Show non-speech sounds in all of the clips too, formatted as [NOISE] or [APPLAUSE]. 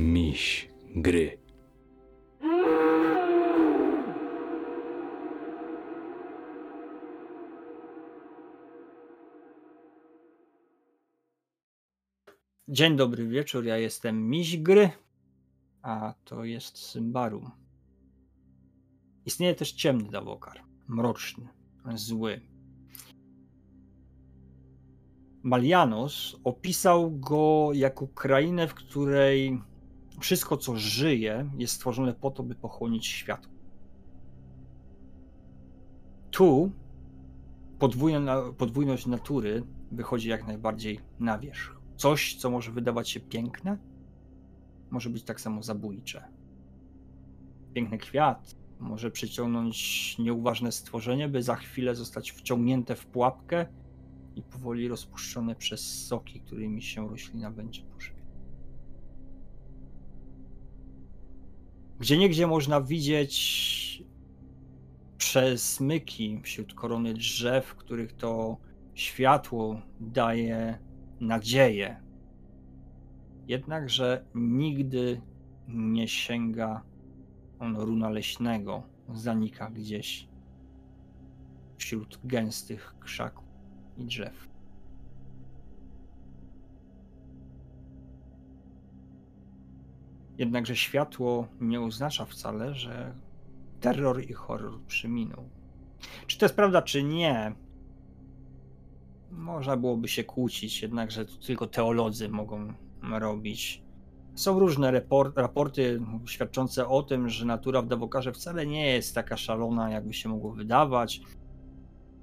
Miś gry. Dzień dobry wieczór, ja jestem Miś Gry, a to jest Symbarum. Istnieje też ciemny Dawokar, mroczny, zły. Malianos opisał go jako krainę, w której wszystko, co żyje, jest stworzone po to, by pochłonić światło. Tu podwójna, podwójność natury wychodzi jak najbardziej na wierzch. Coś, co może wydawać się piękne, może być tak samo zabójcze. Piękny kwiat może przyciągnąć nieuważne stworzenie, by za chwilę zostać wciągnięte w pułapkę i powoli rozpuszczone przez soki, którymi się roślina będzie pożywiać. Gdzie niegdzie można widzieć przesmyki wśród korony drzew, których to światło daje nadzieję. Jednakże nigdy nie sięga on runa leśnego, zanika gdzieś wśród gęstych krzaków i drzew. Jednakże światło nie oznacza wcale, że terror i horror przyminął. Czy to jest prawda, czy nie? Można byłoby się kłócić, jednakże to tylko teolodzy mogą robić. Są różne raport, raporty świadczące o tym, że natura w Dawokarze wcale nie jest taka szalona, jakby się mogło wydawać.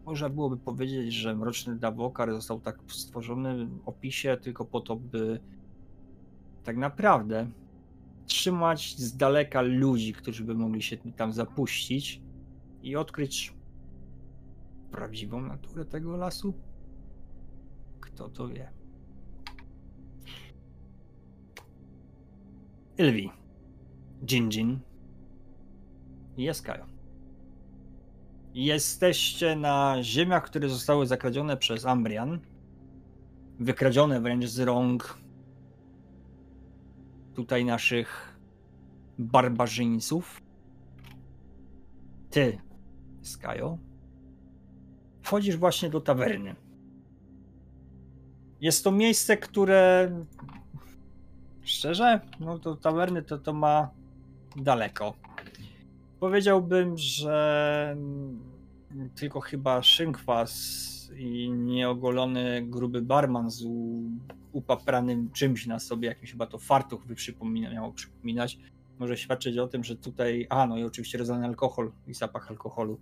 Można byłoby powiedzieć, że mroczny Dawokar został tak stworzony w opisie tylko po to, by tak naprawdę trzymać z daleka ludzi, którzy by mogli się tam zapuścić i odkryć prawdziwą naturę tego lasu. Kto to wie? Ilvi, Jinjin i Jeskajo. Jesteście na ziemiach, które zostały zakradzione przez Ambrian. Wykradzione wręcz z rąk tutaj naszych barbarzyńców. Ty, Skajo, wchodzisz właśnie do tawerny. Jest to miejsce, które szczerze, no to tawerny to, to ma daleko. Powiedziałbym, że tylko chyba szynkwas i nieogolony gruby barman z upapranym czymś na sobie, jakimś chyba to fartuch by przypomina, miało przypominać, może świadczyć o tym, że tutaj, a no i oczywiście rodzany alkohol i zapach alkoholu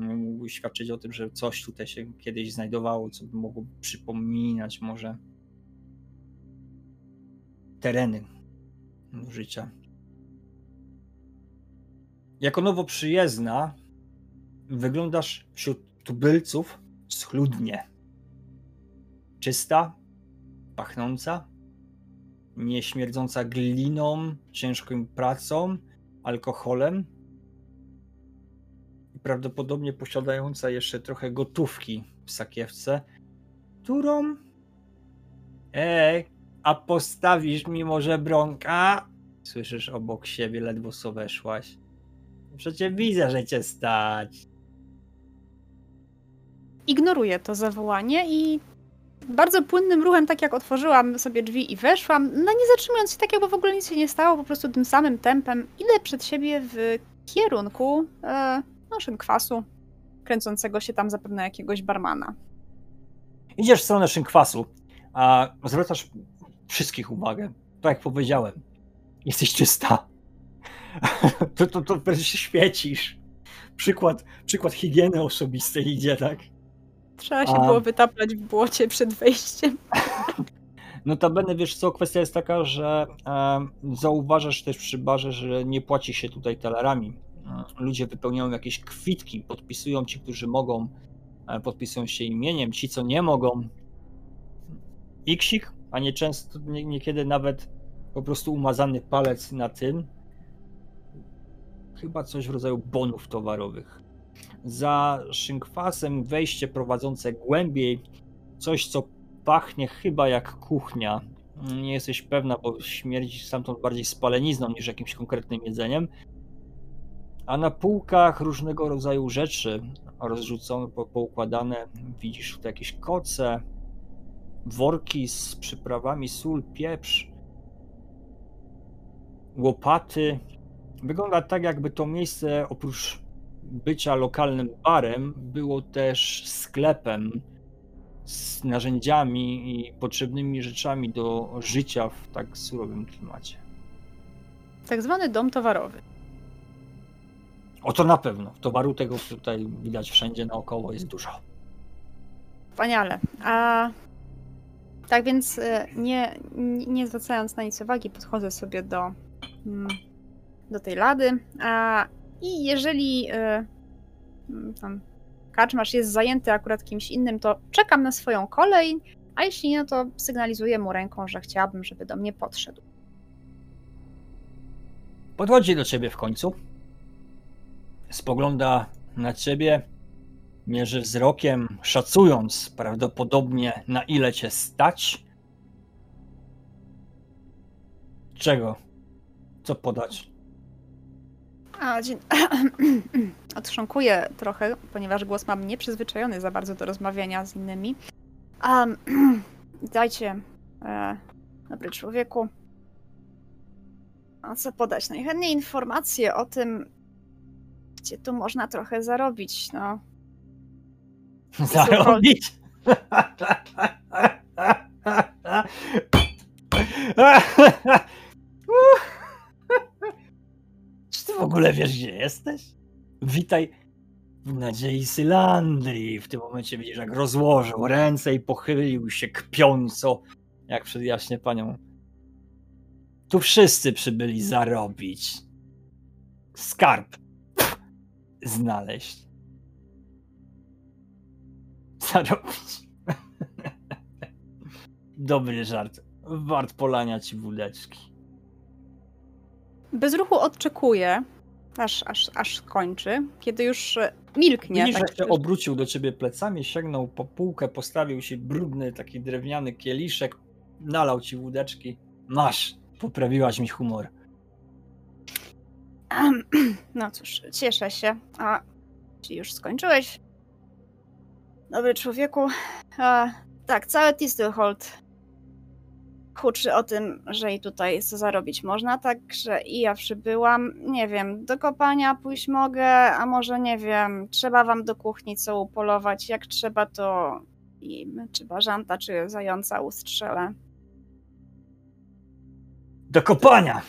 mógł świadczyć o tym, że coś tutaj się kiedyś znajdowało, co by mogło przypominać może tereny życia. Jako nowo przyjezdna wyglądasz wśród tubylców schludnie. Czysta, pachnąca, nieśmierdząca gliną, ciężką pracą, alkoholem i prawdopodobnie posiadająca jeszcze trochę gotówki w sakiewce, którą... Ej, a postawisz mi może bronka? Słyszysz obok siebie, ledwo co weszłaś. Przecież widzę, że cię stać. Ignoruję to zawołanie i bardzo płynnym ruchem, tak jak otworzyłam sobie drzwi i weszłam, no nie zatrzymując się tak, jakby w ogóle nic się nie stało, po prostu tym samym tempem idę przed siebie w kierunku e, no, szynkwasu, kręcącego się tam zapewne jakiegoś barmana. Idziesz w stronę szynkwasu, a zwracasz wszystkich uwagę. Tak jak powiedziałem, jesteś czysta. [LAUGHS] to, to, to świecisz. Przykład, przykład higieny osobistej idzie, tak? Trzeba się A... było wytaplać w błocie przed wejściem. [LAUGHS] Notabene, wiesz co, kwestia jest taka, że e, zauważasz też przy barze, że nie płaci się tutaj talerami. Ludzie wypełniają jakieś kwitki, podpisują ci, którzy mogą, e, podpisują się imieniem, ci, co nie mogą. Iksik, a nie często, nie, niekiedy nawet po prostu umazany palec na tym. Chyba coś w rodzaju bonów towarowych. Za szynkwasem wejście prowadzące głębiej, coś co pachnie chyba jak kuchnia, Nie jesteś pewna, bo śmierdzi stamtąd bardziej spalenizną niż jakimś konkretnym jedzeniem. A na półkach różnego rodzaju rzeczy rozrzucone, po- poukładane. Widzisz tutaj jakieś koce, worki z przyprawami, sól, pieprz, łopaty. Wygląda tak, jakby to miejsce oprócz bycia lokalnym barem było też sklepem z narzędziami i potrzebnymi rzeczami do życia w tak surowym klimacie. Tak zwany dom towarowy. O to na pewno. Towaru tego tutaj widać wszędzie naokoło jest dużo. Wspaniale. A tak więc nie, nie nie zwracając na nic uwagi, podchodzę sobie do, mm, do tej lady. A, I jeżeli mm, tam karczmarz jest zajęty akurat kimś innym, to czekam na swoją kolej, a jeśli nie, to sygnalizuję mu ręką, że chciałabym, żeby do mnie podszedł. Podchodzi do ciebie w końcu. Spogląda na ciebie. Mierzy wzrokiem, szacując prawdopodobnie na ile cię stać. Czego? Co podać? A, dzień... [CLEARS THROAT] Otrząkuję trochę, ponieważ głos mam nieprzyzwyczajony za bardzo do rozmawiania z innymi. Um, [CLEARS THROAT] dajcie, e, dobry człowieku, a co podać? Najchętniej informacje o tym, gdzie tu można trochę zarobić, no. [LAUGHS] Zarobić? [LAUGHS] [CLEARS THROAT] [LAUGHS] ogóle wiesz, gdzie jesteś? Witaj w nadziei Sylandrii. W tym momencie widzisz, jak rozłożył ręce i pochylił się kpiąco, jak przed jaśnie panią. Tu wszyscy przybyli zarobić. Skarb znaleźć. Zarobić. [LAUGHS] Dobry żart. Wart polania ci wódeczki. Bez ruchu odczekuję, aż, aż, aż skończy, kiedy już e, milknie. Widzisz, tak że się obrócił do ciebie plecami, sięgnął po półkę, postawił się brudny, taki drewniany kieliszek, nalał ci wódeczki. Masz, poprawiłaś mi humor. [CLEARS THROAT] No cóż, cieszę się. A czy już skończyłeś? Dobry człowieku. A, tak, cały Tistlehold huczy o tym, że i tutaj co zarobić można, także i ja przybyłam. Nie wiem, do kopania pójść mogę, a może nie wiem, trzeba wam do kuchni co upolować. Jak trzeba, to i czy bażanta, czy zająca ustrzelę. Do kopania!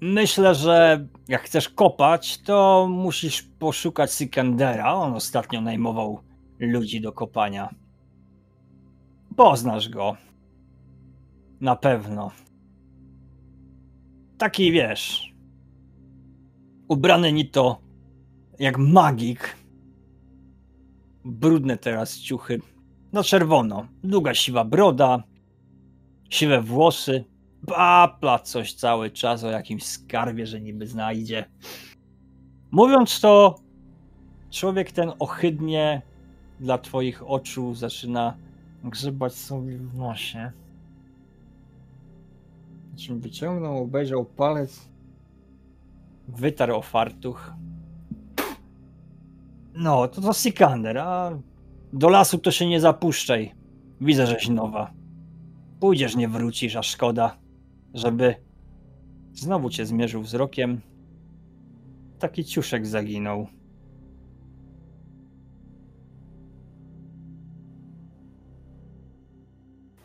Myślę, że jak chcesz kopać, to musisz poszukać Sikandera. On ostatnio najmował ludzi do kopania. Poznasz go. Na pewno. Taki wiesz. Ubrany ni to jak magik. Brudne teraz ciuchy. Na czerwono. Długa siwa broda. Siwe włosy. Papla coś cały czas o jakimś skarbie, że niby znajdzie. Mówiąc to, człowiek ten ohydnie dla twoich oczu zaczyna grzebać sobie w nosie. Czym wyciągnął, obejrzał palec, wytarł fartuch. No, to to Sikander, a do lasu to się nie zapuszczaj. Widzę, żeś nowa. Pójdziesz, nie wrócisz, a szkoda, żeby znowu cię zmierzył wzrokiem. Taki ciuszek zaginął.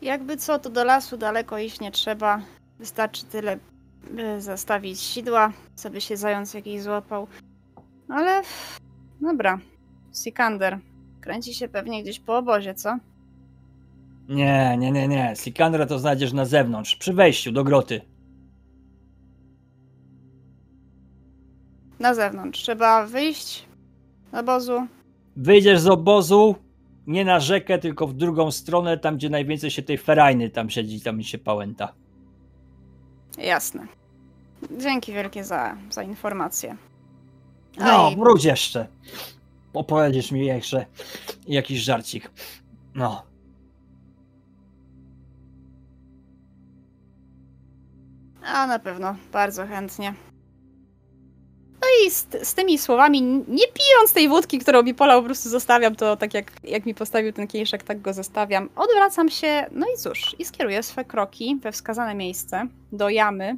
Jakby co, to do lasu daleko iść nie trzeba. Wystarczy tyle, by zastawić sidła, sobie się zając jakiś złapał. Ale dobra, Sikander kręci się pewnie gdzieś po obozie, co? Nie, nie, nie, nie. Sikandra to znajdziesz na zewnątrz, przy wejściu do groty. Na zewnątrz. Trzeba wyjść z obozu. Wyjdziesz z obozu, nie na rzekę, tylko w drugą stronę, tam gdzie najwięcej się tej ferajny tam siedzi, tam się pałęta. Jasne. Dzięki wielkie za, za informację. No, wróć jeszcze. Opowiedziesz mi jeszcze jakiś żarcik. No. A na pewno, bardzo chętnie. No i z, z tymi słowami, nie pijąc tej wódki, którą mi polał, po prostu zostawiam to tak jak, jak mi postawił ten kieliszek, tak go zostawiam. Odwracam się, no i cóż, i skieruję swe kroki we wskazane miejsce, do jamy,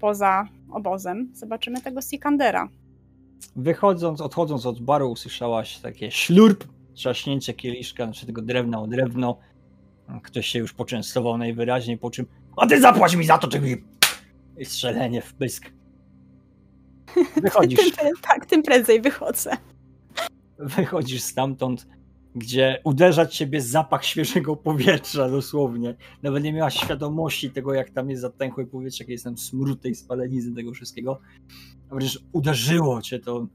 poza obozem. Zobaczymy tego Sikandera. Wychodząc, odchodząc od baru, usłyszałaś takie ślurp, trzaśnięcie kieliszka, znaczy tego drewna o drewno. Ktoś się już poczęstował najwyraźniej, po czym a ty zapłać mi za to, czy mi... I strzelenie w pysk. Wychodzisz, Tym, tak, tym prędzej wychodzę. wychodzisz stamtąd, gdzie uderza ciebie zapach świeżego powietrza dosłownie. Nawet nie miałaś świadomości tego, jak tam jest zatęchłe powietrze, jak jest tam smród tej spalenizny, tego wszystkiego. A wręcz uderzyło cię to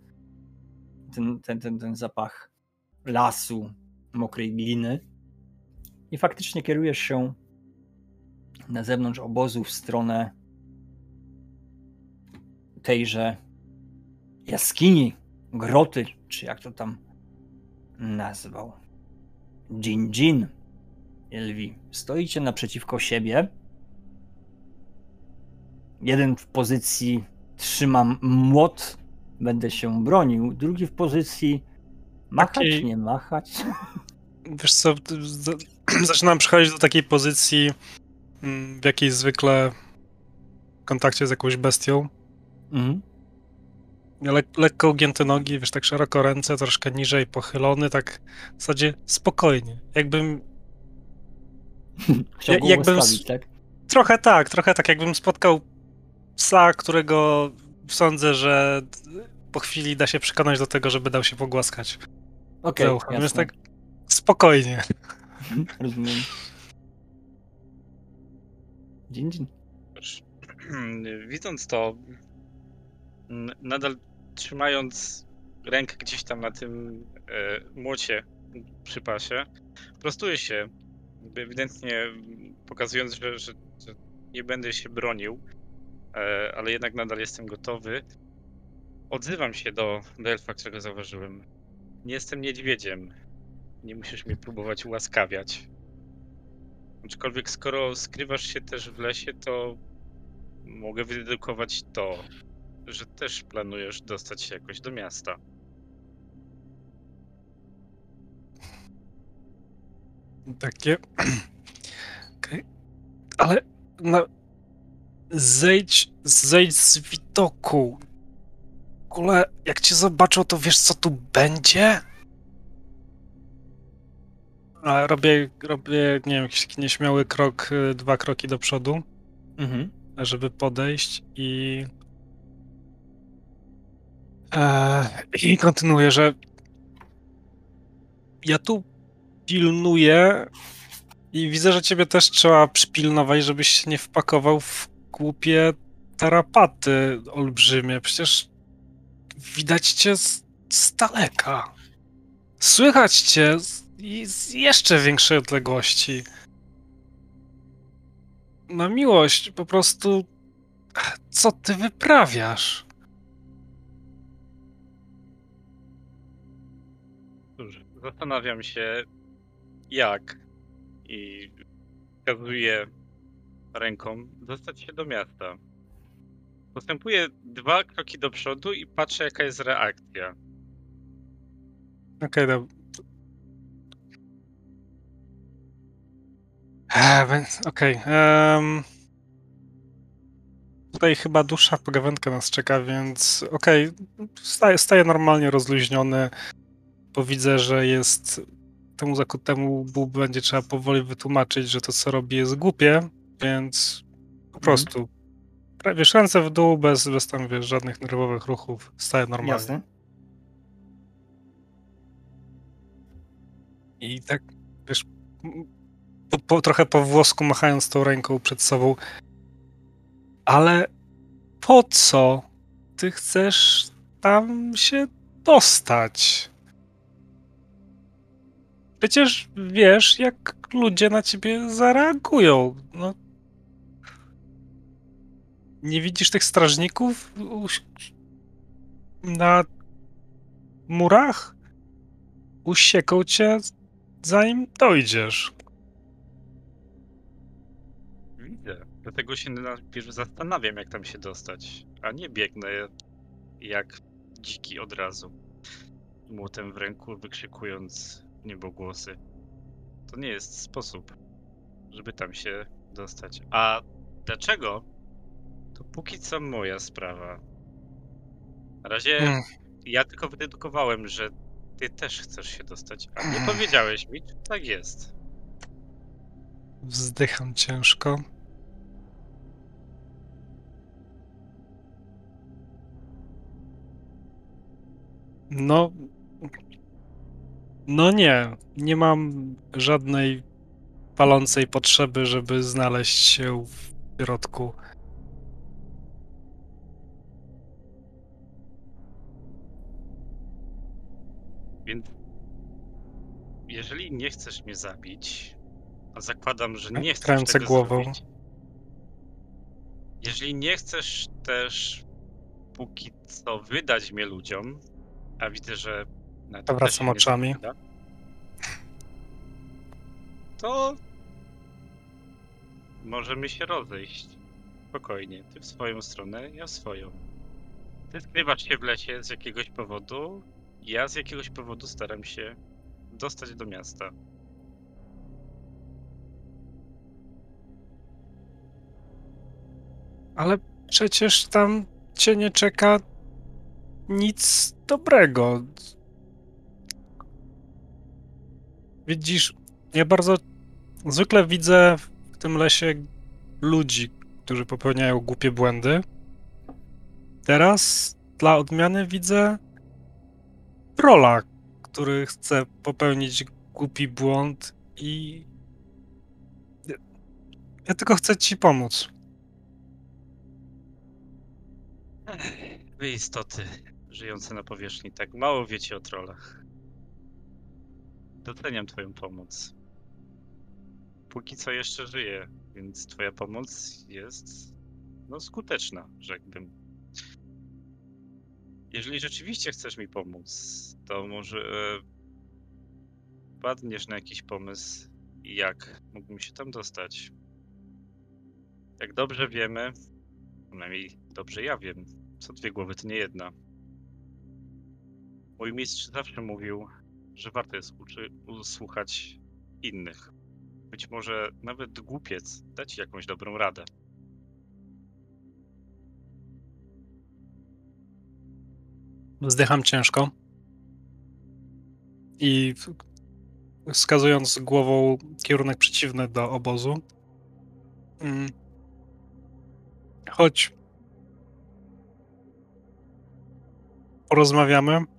ten, ten, ten, ten zapach lasu, mokrej gliny. I faktycznie kierujesz się na zewnątrz obozu w stronę tejże jaskini, groty, czy jak to tam nazwał. Jin Jin. Elwi. Stoicie naprzeciwko siebie. Jeden w pozycji trzymam młot, będę się bronił. Drugi w pozycji machać, Takiej- nie machać. [LAUGHS] Wiesz co, zaczynam przechodzić do takiej pozycji, mm, w jakiej zwykle w kontakcie z jakąś bestią. Mhm. Le lekko ugięte nogi, wiesz, tak szeroko ręce, troszkę niżej pochylony, tak w zasadzie spokojnie. Jakbym, [LAUGHS] Chciał Ja- go jakbym tak? trochę tak, trochę tak, jakbym spotkał psa, którego sądzę, że po chwili da się przekonać do tego, żeby dał się pogłaskać. Okej. Więc jasne. tak spokojnie. [LAUGHS] Rozumiem. Jin Jin. [CLEARS THROAT] Widząc to, nadal trzymając rękę gdzieś tam na tym e, młocie przy pasie, prostuję się, ewidentnie pokazując, że, że, że nie będę się bronił, e, ale jednak nadal jestem gotowy. Odzywam się do, do elfa, którego zauważyłem. Nie jestem niedźwiedziem. Nie musisz mnie próbować ułaskawiać. Aczkolwiek skoro skrywasz się też w lesie, to mogę wydedukować to, że też planujesz dostać się jakoś do miasta. Takie. [CLEARS THROAT] Okej. Ale na... zejdź, zejdź z widoku. W ogóle, jak cię zobaczą, to wiesz, co tu będzie? A robię, robię, nie wiem, jakiś nieśmiały krok, y, dwa kroki do przodu, Mhm. żeby podejść i. E, I kontynuuję, że ja tu pilnuję i widzę, że ciebie też trzeba przypilnować, żebyś się nie wpakował w głupie tarapaty olbrzymie. Przecież widać cię z, z daleka. Słychać cię z, z jeszcze większej odległości. Na miłość, po prostu. Co ty wyprawiasz? Zastanawiam się, jak i wskazuję ręką dostać się do miasta. Postępuję dwa kroki do przodu i patrzę, jaka jest reakcja. Okej, dobra. Eee, więc- Okej. em, Tutaj chyba dłuższa pogawędka nas czeka, więc okej. Staję normalnie rozluźniony, bo widzę, że jest temu zakutemu łbu będzie trzeba powoli wytłumaczyć, że to co robi jest głupie, więc po prostu wiesz, ręce w dół, bez, bez tam wiesz, żadnych nerwowych ruchów, staję normalnie. Jasne. I tak, wiesz, po, po, trochę po włosku machając tą ręką przed sobą. Ale po co ty chcesz tam się dostać? Przecież wiesz, jak ludzie na ciebie zareagują. No. Nie widzisz tych strażników na murach? Usieką cię, zanim dojdziesz. Widzę. Dlatego się najpierw zastanawiam, jak tam się dostać, a nie biegnę jak dziki od razu. Młotem w ręku, wykrzykując niebogłosy. To nie jest sposób, żeby tam się dostać. A dlaczego? To póki co moja sprawa. Na razie Mm. ja tylko wydedukowałem, że ty też chcesz się dostać, a nie powiedziałeś mi, czy tak jest. Wzdycham ciężko. No. No nie. Nie mam żadnej palącej potrzeby, żeby znaleźć się w środku. Więc jeżeli nie chcesz mnie zabić, a zakładam, że nie chcesz Kręcę tego głową. jeżeli nie chcesz też póki co wydać mnie ludziom, a widzę, że na to Zawracam też się nie oczami. zapowiada, to możemy się rozejść. Spokojnie. Ty w swoją stronę, ja w swoją. Ty skrywasz się w lesie z jakiegoś powodu, ja z jakiegoś powodu staram się dostać do miasta. Ale przecież tam cię nie czeka nic dobrego. Widzisz, ja bardzo zwykle widzę w tym lesie ludzi, którzy popełniają głupie błędy. Teraz dla odmiany widzę trola, który chce popełnić głupi błąd i ja tylko chcę ci pomóc. Wy istoty żyjące na powierzchni, tak mało wiecie o trolach. Doceniam twoją pomoc. Póki co jeszcze żyję, więc twoja pomoc jest no skuteczna, rzekłbym. Jeżeli rzeczywiście chcesz mi pomóc, to może e, wpadniesz na jakiś pomysł, jak mógłbym się tam dostać. Jak dobrze wiemy, przynajmniej dobrze ja wiem, co dwie głowy to nie jedna. Mój mistrz zawsze mówił, że warto jest uczy- usłuchać innych. Być może nawet głupiec da ci jakąś dobrą radę. Wzdycham ciężko. I wskazując głową kierunek przeciwny do obozu. mm, Chodź. Porozmawiamy.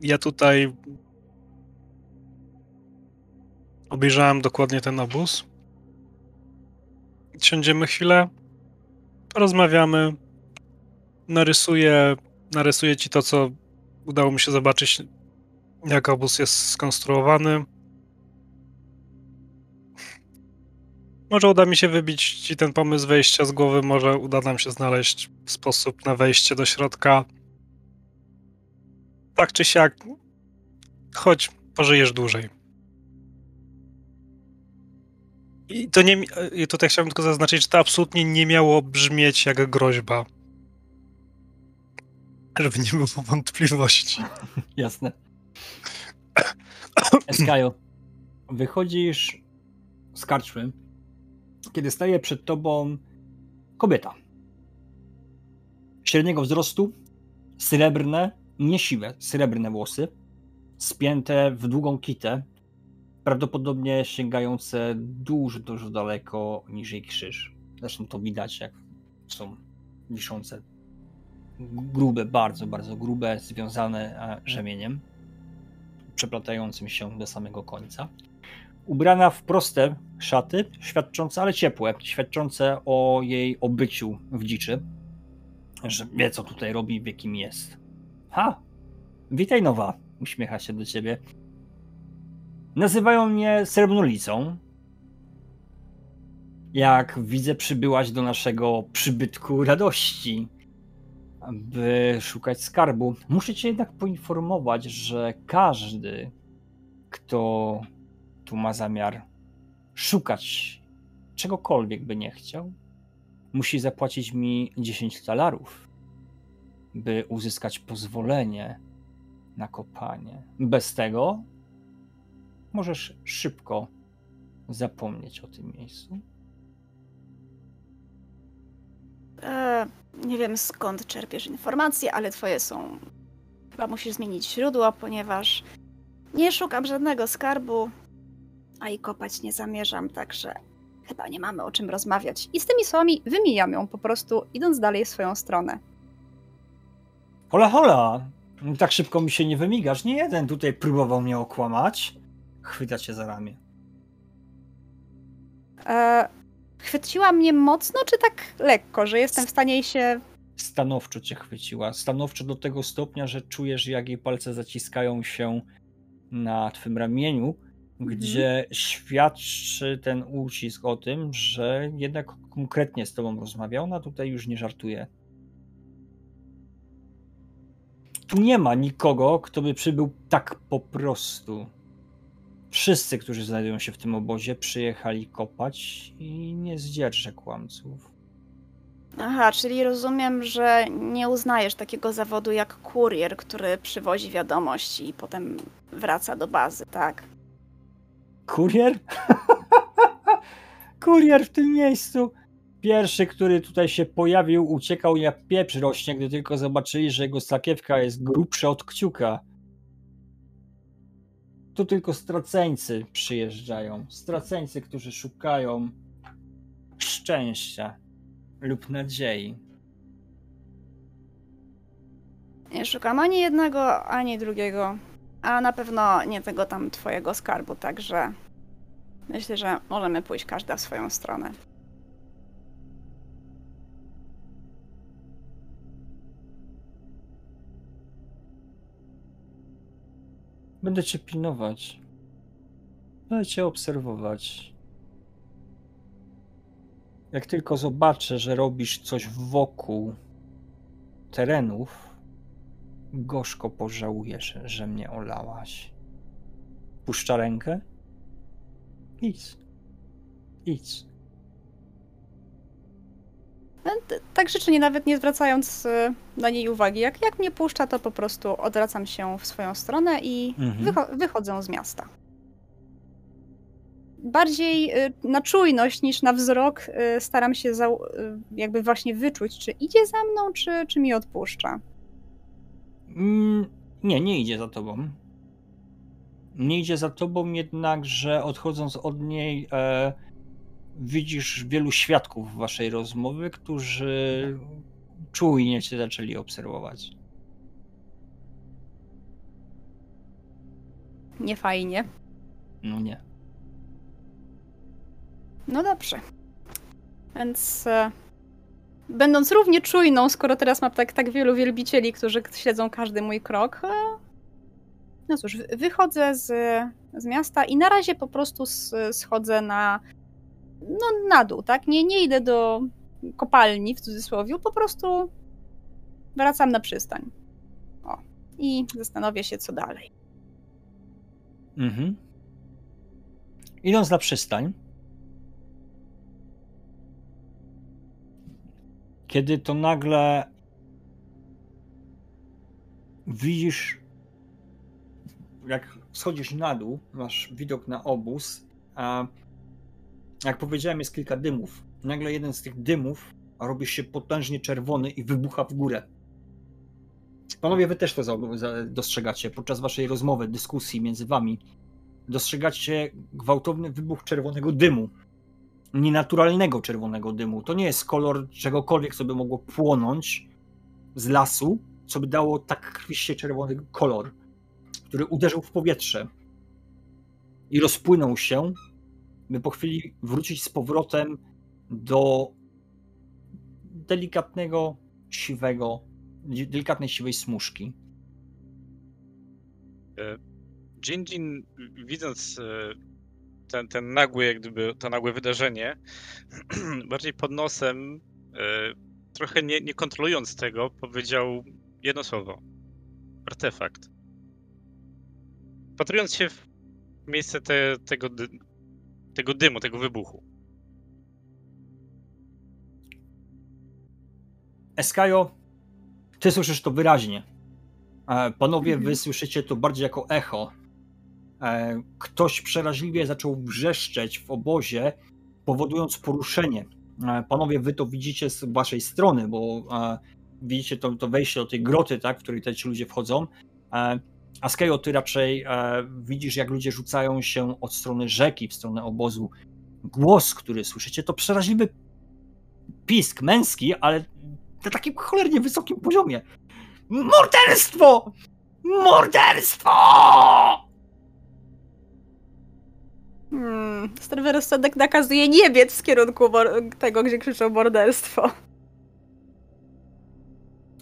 Ja tutaj obejrzałem dokładnie ten obóz. Siądziemy chwilę, porozmawiamy. Narysuję narysuję ci to, co udało mi się zobaczyć, jak obóz jest skonstruowany. Może uda mi się wybić ci ten pomysł wejścia z głowy, może uda nam się znaleźć sposób na wejście do środka. Tak czy siak, chodź, pożyjesz dłużej. I to nie, i tutaj chciałbym tylko zaznaczyć, że to absolutnie nie miało brzmieć jak groźba. Żeby nie było wątpliwości. Jasne. [COUGHS] Eskajo, wychodzisz z karczmy, kiedy staje przed tobą kobieta. Średniego wzrostu, srebrne, nie siwe, srebrne włosy, spięte w długą kitę, prawdopodobnie sięgające dużo, dużo daleko niżej krzyż. Zresztą to widać, jak są wiszące grube, bardzo, bardzo grube, związane e, rzemieniem, przeplatającym się do samego końca. Ubrana w proste szaty, świadczące, ale ciepłe, świadczące o jej obyciu w dziczy, że wie, co tutaj robi, w jakim jest. Ha! Witaj, nowa, uśmiecha się do ciebie. Nazywają mnie Srebrnolicą. Jak widzę, przybyłaś do naszego przybytku radości by szukać skarbu. Muszę cię jednak poinformować, że każdy, kto tu ma zamiar szukać czegokolwiek by nie chciał, musi zapłacić mi 10 talarów, by uzyskać pozwolenie na kopanie. Bez tego możesz szybko zapomnieć o tym miejscu. E, nie wiem skąd czerpiesz informacje, ale twoje są. Chyba musisz zmienić źródło, ponieważ nie szukam żadnego skarbu, a i kopać nie zamierzam, także chyba nie mamy o czym rozmawiać. I z tymi słowami wymijam ją po prostu, idąc dalej w swoją stronę. Hola, hola! Tak szybko mi się nie wymigasz. Nie jeden tutaj próbował mnie okłamać. Chwyta cię za ramię. E, chwyciła mnie mocno, czy tak lekko, że jestem w stanie jej się. Stanowczo cię chwyciła. Stanowczo do tego stopnia, że czujesz, jak jej palce zaciskają się na twym ramieniu, gdzie świadczy ten ucisk o tym, że jednak konkretnie z tobą rozmawiał. Ona tutaj już nie żartuje. Tu nie ma nikogo, kto by przybył tak po prostu. Wszyscy, którzy znajdują się w tym obozie, przyjechali kopać i nie zdzierżę kłamców. Aha, czyli rozumiem, że nie uznajesz takiego zawodu jak kurier, który przywozi wiadomości i potem wraca do bazy, tak? Kurier? [LAUGHS] Kurier w tym miejscu. Pierwszy, który tutaj się pojawił, uciekał jak pieprz rośnie, gdy tylko zobaczyli, że jego sakiewka jest grubsza od kciuka. Tu tylko straceńcy przyjeżdżają. Straceńcy, którzy szukają szczęścia lub nadziei. Nie szukam ani jednego, ani drugiego, a na pewno nie tego tam twojego skarbu, także myślę, że możemy pójść każda w swoją stronę. Będę cię pilnować. Będę cię obserwować. Jak tylko zobaczę, że robisz coś wokół terenów, gorzko pożałujesz, że mnie olałaś. Puszcza rękę? Idź. Idź. No, Tak życzenie, nawet nie zwracając y, na niej uwagi. Jak, jak mnie puszcza, to po prostu odwracam się w swoją stronę i Mhm. wycho- wychodzę z miasta. Bardziej y, na czujność niż na wzrok y, staram się jakby właśnie wyczuć, czy idzie za mną, czy, czy mi odpuszcza. Mm, nie, nie idzie za tobą. Nie idzie za tobą, jednakże odchodząc od niej, e, widzisz wielu świadków waszej rozmowy, którzy czujnie cię zaczęli obserwować. Nie fajnie. No nie. No dobrze. Więc e, będąc równie czujną, skoro teraz mam tak, tak wielu wielbicieli, którzy śledzą każdy mój krok, e, no cóż, wy- wychodzę z, z miasta i na razie po prostu schodzę na, no, na dół, tak? Nie, nie idę do kopalni w cudzysłowie, po prostu wracam na przystań. O. I zastanowię się, co dalej. Mhm. Idąc na przystań, kiedy to nagle widzisz, jak schodzisz na dół, masz widok na obóz, a jak powiedziałem, jest kilka dymów. Nagle jeden z tych dymów robi się potężnie czerwony i wybucha w górę. Panowie, wy też to dostrzegacie podczas waszej rozmowy, dyskusji między wami. Dostrzegacie gwałtowny wybuch czerwonego dymu. Nienaturalnego czerwonego dymu. To nie jest kolor czegokolwiek, co by mogło płonąć z lasu, co by dało tak krwiście czerwony kolor, który uderzył w powietrze i rozpłynął się, by po chwili wrócić z powrotem do delikatnego, siwego, delikatnej siwej smuszki. Jinjin, widząc e, ten, ten nagły, jak gdyby, to nagłe wydarzenie, [CLEARS THROAT] bardziej pod nosem, e, trochę nie, nie kontrolując tego, powiedział jedno słowo. Artefakt. Wpatrując się w miejsce te, tego, tego dymu, tego wybuchu. Eskajo, ty słyszysz to wyraźnie. E, panowie, wy słyszycie to bardziej jako echo. E, ktoś przeraźliwie zaczął wrzeszczeć w obozie, powodując poruszenie. E, panowie, wy to widzicie z waszej strony, bo widzicie to, to wejście do tej groty, tak, w której te ci ludzie wchodzą. A Skejo, ty raczej e, widzisz, jak ludzie rzucają się od strony rzeki w stronę obozu. Głos, który słyszycie, to przeraźliwy pisk męski, ale na takim cholernie wysokim poziomie. Morderstwo! Morderstwo! Hmm. Zdrowy rozsądek nakazuje nie biec w kierunku tego, gdzie krzyczą morderstwo.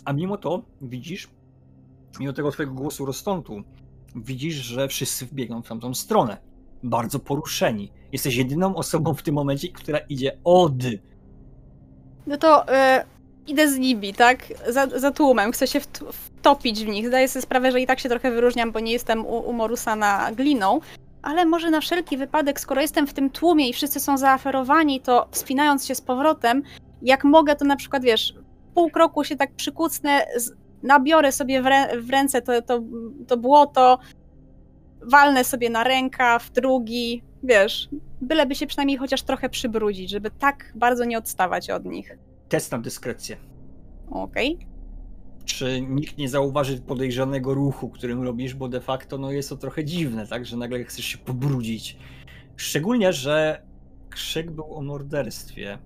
A mimo to widzisz, mimo tego twojego głosu rozstątu, widzisz, że wszyscy wbiegną w tamtą stronę. Bardzo poruszeni. Jesteś jedyną osobą w tym momencie, która idzie od. No to e, idę z nimi, tak? Za, za tłumem. Chcę się wt- wtopić w nich. Zdaję sobie sprawę, że i tak się trochę wyróżniam, bo nie jestem u, umorusana gliną. Ale może na wszelki wypadek, skoro jestem w tym tłumie i wszyscy są zaaferowani, to wspinając się z powrotem, jak mogę, to na przykład, wiesz, pół kroku się tak przykucnę, nabiorę sobie w, rę, w ręce to, to, to błoto, walnę sobie na rękaw, drugi, wiesz, byleby się przynajmniej chociaż trochę przybrudzić, żeby tak bardzo nie odstawać od nich. Test na dyskrecję. Okej. Czy nikt nie zauważy podejrzanego ruchu, którym robisz, bo de facto no, jest to trochę dziwne, tak? Że nagle chcesz się pobrudzić. Szczególnie, że krzyk był o morderstwie.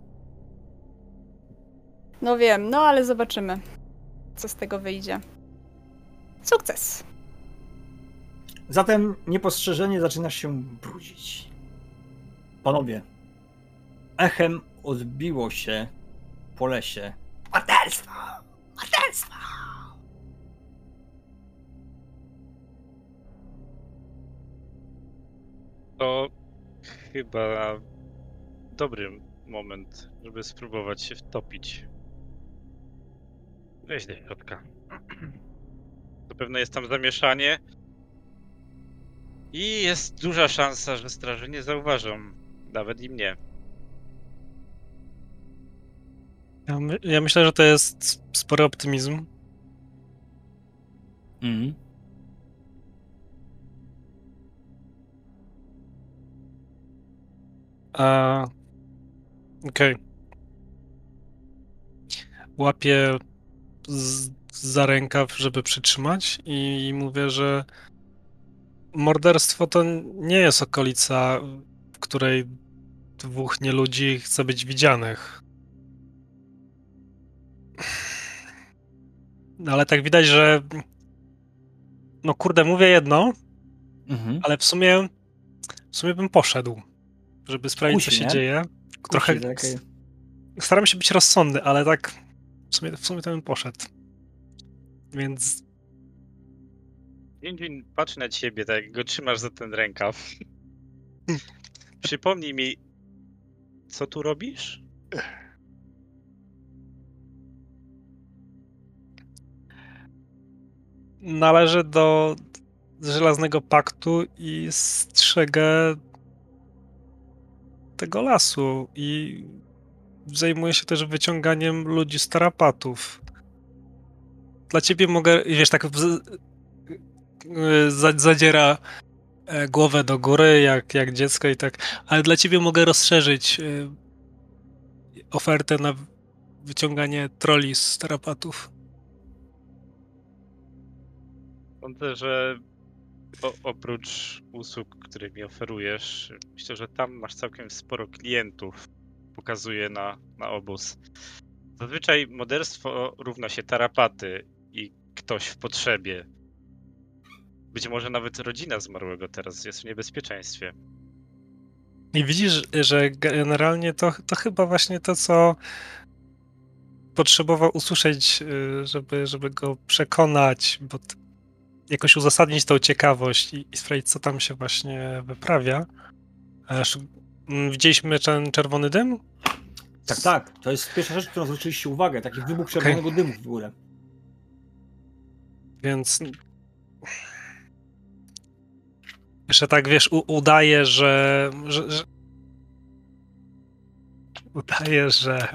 No wiem, no ale zobaczymy, co z tego wyjdzie. Sukces. Zatem niepostrzeżenie zaczynasz się brudzić. Panowie, echem odbiło się po lesie. Morderstwo! Morderstwo! To chyba dobry moment, żeby spróbować się wtopić. Weź do środka. [CLEARS THROAT] Zapewne jest tam zamieszanie. I jest duża szansa, że straże nie zauważą. Nawet i mnie. Ja, my, ja myślę, że to jest spory optymizm. Mhm. A. Okej. Łapię z, za rękaw, żeby przytrzymać, i mówię, że morderstwo to nie jest okolica, w której dwóch nieludzi chce być widzianych. No, ale tak widać, że. No kurde, mówię jedno, Mhm. ale w sumie. W sumie bym poszedł, żeby sprawdzić, co Kusi, się nie? dzieje. Trochę. Kusi, takie- Staram się być rozsądny, ale tak. W sumie, w sumie to bym poszedł. Więc. Dzień, dzień, patrz na ciebie, tak jak go trzymasz za ten rękaw. [LAUGHS] Przypomnij mi, co tu robisz? Należę do żelaznego paktu i strzegę tego lasu i zajmuję się też wyciąganiem ludzi z tarapatów. Dla ciebie mogę, wiesz, tak zadziera e, głowę do góry, jak, jak dziecko i tak, ale dla ciebie mogę rozszerzyć y, ofertę na wyciąganie troli z tarapatów. Sądzę, że o, oprócz usług, które mi oferujesz, myślę, że tam masz całkiem sporo klientów. Pokazuje na, na obóz. Zazwyczaj moderstwo równa się tarapaty i ktoś w potrzebie. Być może nawet rodzina zmarłego teraz jest w niebezpieczeństwie. I widzisz, że generalnie to, to chyba właśnie to, co potrzebował usłyszeć, y, żeby, żeby go przekonać, bo jakoś uzasadnić tą ciekawość i, i sprawdzić, co tam się właśnie wyprawia. Mm, widzieliśmy ten czerwony dym? Tak, tak. To jest pierwsza rzecz, którą zwróciliście uwagę. Taki wybuch czerwonego dymu w górę. Więc jeszcze tak, wiesz, udaje, że, że, że udaje, że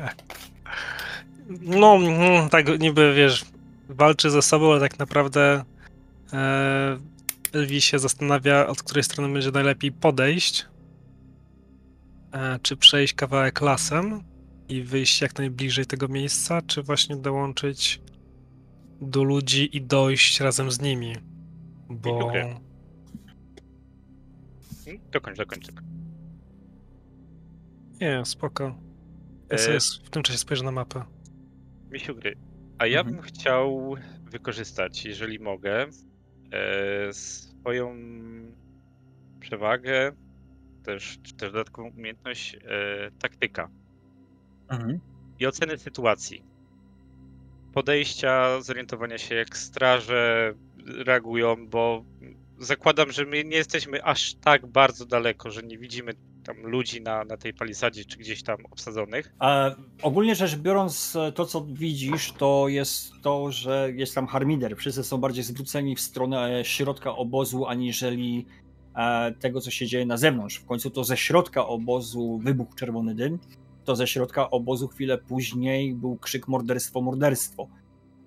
No, mm, tak niby, wiesz, walczy ze sobą, ale tak naprawdę e, Elvi się zastanawia, od której strony będzie najlepiej podejść. E, czy przejść kawałek lasem i wyjść jak najbliżej tego miejsca, czy właśnie dołączyć do ludzi i dojść razem z nimi. Bo... Okej. Mm, Dokończ, dokończ. dokończ. Nie, spoko. Ja E, sobie w tym czasie spojrzę na mapę. Misiu gry. A ja Mhm. bym chciał wykorzystać, jeżeli mogę, e, swoją przewagę, też, czy też dodatkową umiejętność e, taktyka i oceny sytuacji. Podejścia, zorientowania się, jak straże reagują, bo zakładam, że my nie jesteśmy aż tak bardzo daleko, że nie widzimy tam ludzi na, na tej palisadzie czy gdzieś tam obsadzonych. E, ogólnie rzecz biorąc, to co widzisz, to jest to, że jest tam harmider. Wszyscy są bardziej zwróceni w stronę środka obozu, aniżeli tego, co się dzieje na zewnątrz. W końcu to ze środka obozu wybuchł czerwony dym. To ze środka obozu chwilę później był krzyk morderstwo, morderstwo.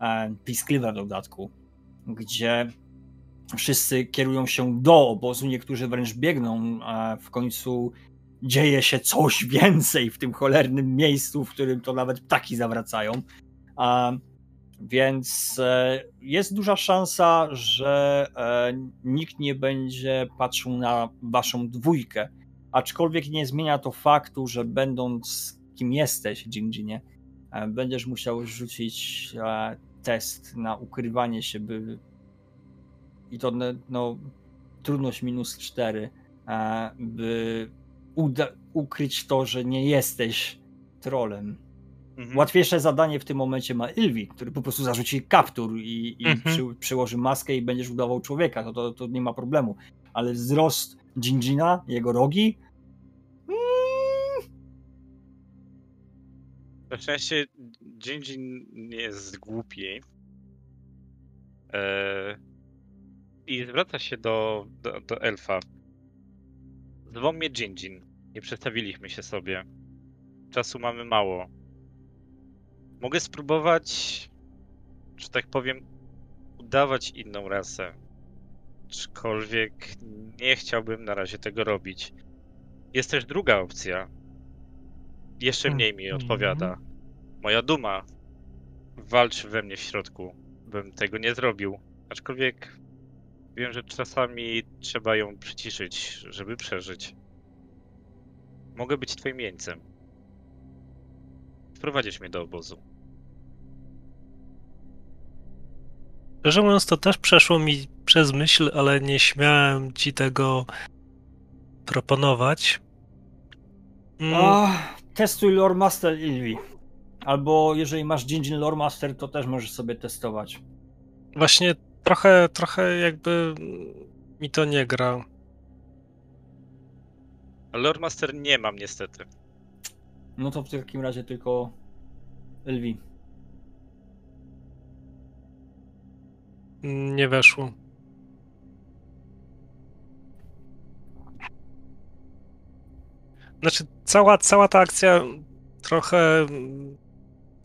E, piskliwe w dodatku, gdzie wszyscy kierują się do obozu, niektórzy wręcz biegną, a w końcu dzieje się coś więcej w tym cholernym miejscu, w którym to nawet ptaki zawracają. A, więc e, jest duża szansa, że e, nikt nie będzie patrzył na waszą dwójkę. Aczkolwiek nie zmienia to faktu, że będąc kim jesteś, Jinjinie, e, będziesz musiał rzucić test na ukrywanie się, by i to no, no trudność minus 4, e, by uda- ukryć to, że nie jesteś trolem. Mhm. Łatwiejsze zadanie w tym momencie ma Ilvi, który po prostu zarzuci kaptur i, i Mhm. przy, przyłoży maskę i będziesz udawał człowieka, to, to, to nie ma problemu. Ale wzrost Jinjina, jego rogi, Na szczęście Jinjin nie jest głupi. Eee, I zwraca się do, do, do elfa. Zwą mnie Jinjin. Nie przedstawiliśmy się sobie. Czasu mamy mało. Mogę spróbować, że tak powiem, udawać inną rasę. Aczkolwiek nie chciałbym na razie tego robić. Jest też druga opcja. Jeszcze mniej mi odpowiada. Moja duma walczy we mnie w środku. Bym tego nie zrobił. Aczkolwiek wiem, że czasami trzeba ją przyciszyć, żeby przeżyć. Mogę być twoim jeńcem. Wprowadzisz mnie do obozu. Szczerze mówiąc, to też przeszło mi przez myśl, ale nie śmiałem ci tego proponować. Mm, testuj Lore Master Ilvi. Albo jeżeli masz Jinjin Lore Master, to też możesz sobie testować. Właśnie trochę, trochę jakby mi to nie gra. Lord Master nie mam niestety. No to w takim razie tylko Ilvi. Nie weszło. Znaczy, cała, cała ta akcja trochę mm,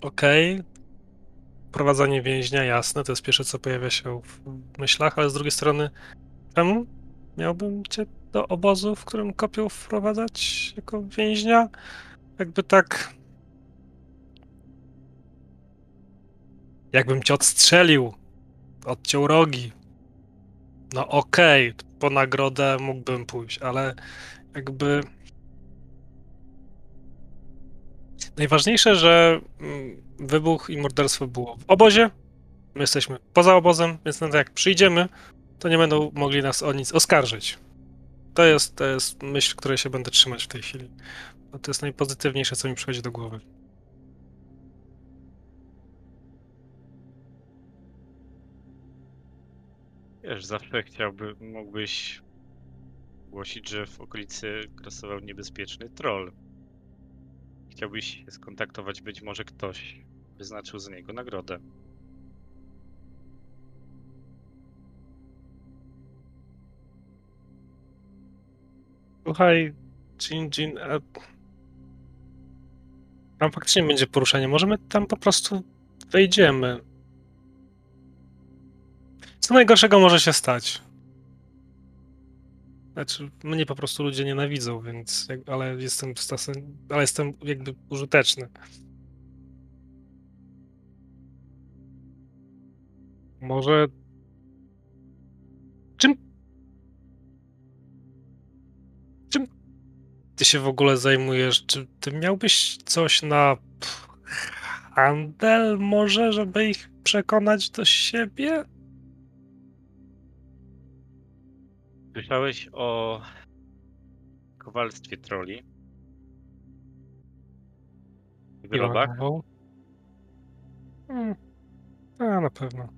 okej. Prowadzenie więźnia, jasne, to jest pierwsze, co pojawia się w myślach, ale z drugiej strony, czemu miałbym cię do obozu, w którym kopią wprowadzać jako więźnia? Jakby tak. Jakbym cię odstrzelił, odciął rogi. No okej, po nagrodę mógłbym pójść, ale jakby. Najważniejsze, że mm, wybuch i morderstwo było w obozie. My jesteśmy poza obozem, więc nawet jak przyjdziemy, to nie będą mogli nas o nic oskarżyć. To jest, to jest myśl, której się będę trzymać w tej chwili. Bo to jest najpozytywniejsze, co mi przychodzi do głowy. Wiesz, zawsze chciałbym, mógłbyś głosić, że w okolicy grasował niebezpieczny troll. Chciałbyś się skontaktować, być może ktoś wyznaczył za niego nagrodę. Słuchaj, Jin Jin, a... Tam faktycznie będzie poruszenie. Możemy tam po prostu wejdziemy. Co najgorszego może się stać? Znaczy, mnie po prostu ludzie nienawidzą, więc. Ale jestem ale jestem jakby użyteczny. Może. Czym. Czym ty się w ogóle zajmujesz? Czy ty miałbyś coś na handel może, żeby ich przekonać do siebie? Słyszałeś o kowalstwie troli? Wyrobach? Ilonował? Hmm. A, na pewno.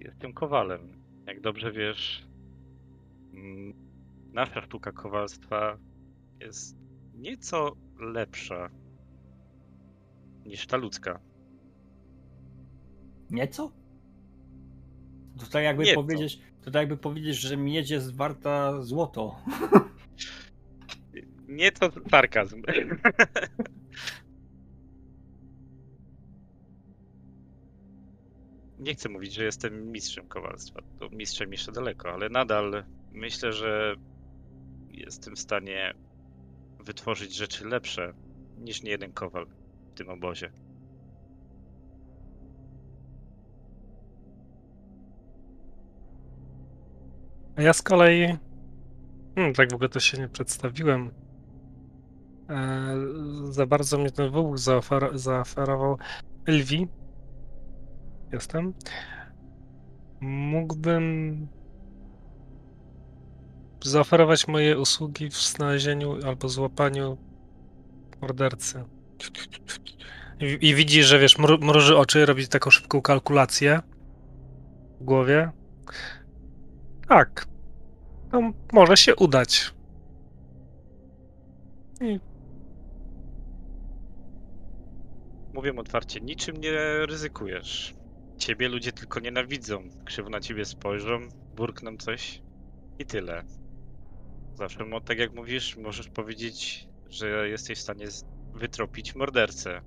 Jestem kowalem. Jak dobrze wiesz, mm, nasza sztuka kowalstwa jest nieco lepsza niż ta ludzka. Nieco? To tak jakby Nieco. powiedzieć, to tak jakby powiedzieć, że miedź jest warta złoto. [LAUGHS] Nieco sarkazm. [LAUGHS] Nie chcę mówić, że jestem mistrzem kowalstwa. To mistrzem jeszcze daleko, ale nadal myślę, że jestem w stanie wytworzyć rzeczy lepsze niż niejeden kowal w tym obozie. Ja z kolei. Hmm, tak w ogóle to się nie przedstawiłem. E, za bardzo mnie ten wybuch zaofer- zaoferował Elwi. Jestem. Mógłbym zaoferować moje usługi w znalezieniu albo złapaniu mordercy. I, i widzi, że wiesz, mru- mruży oczy, robi taką szybką kalkulację w głowie. Tak. To może się udać. I Mówię otwarcie, niczym nie ryzykujesz. Ciebie ludzie tylko nienawidzą. Krzywo na ciebie spojrzą, burkną coś i tyle. Zawsze, tak jak mówisz, możesz powiedzieć, że jesteś w stanie wytropić mordercę.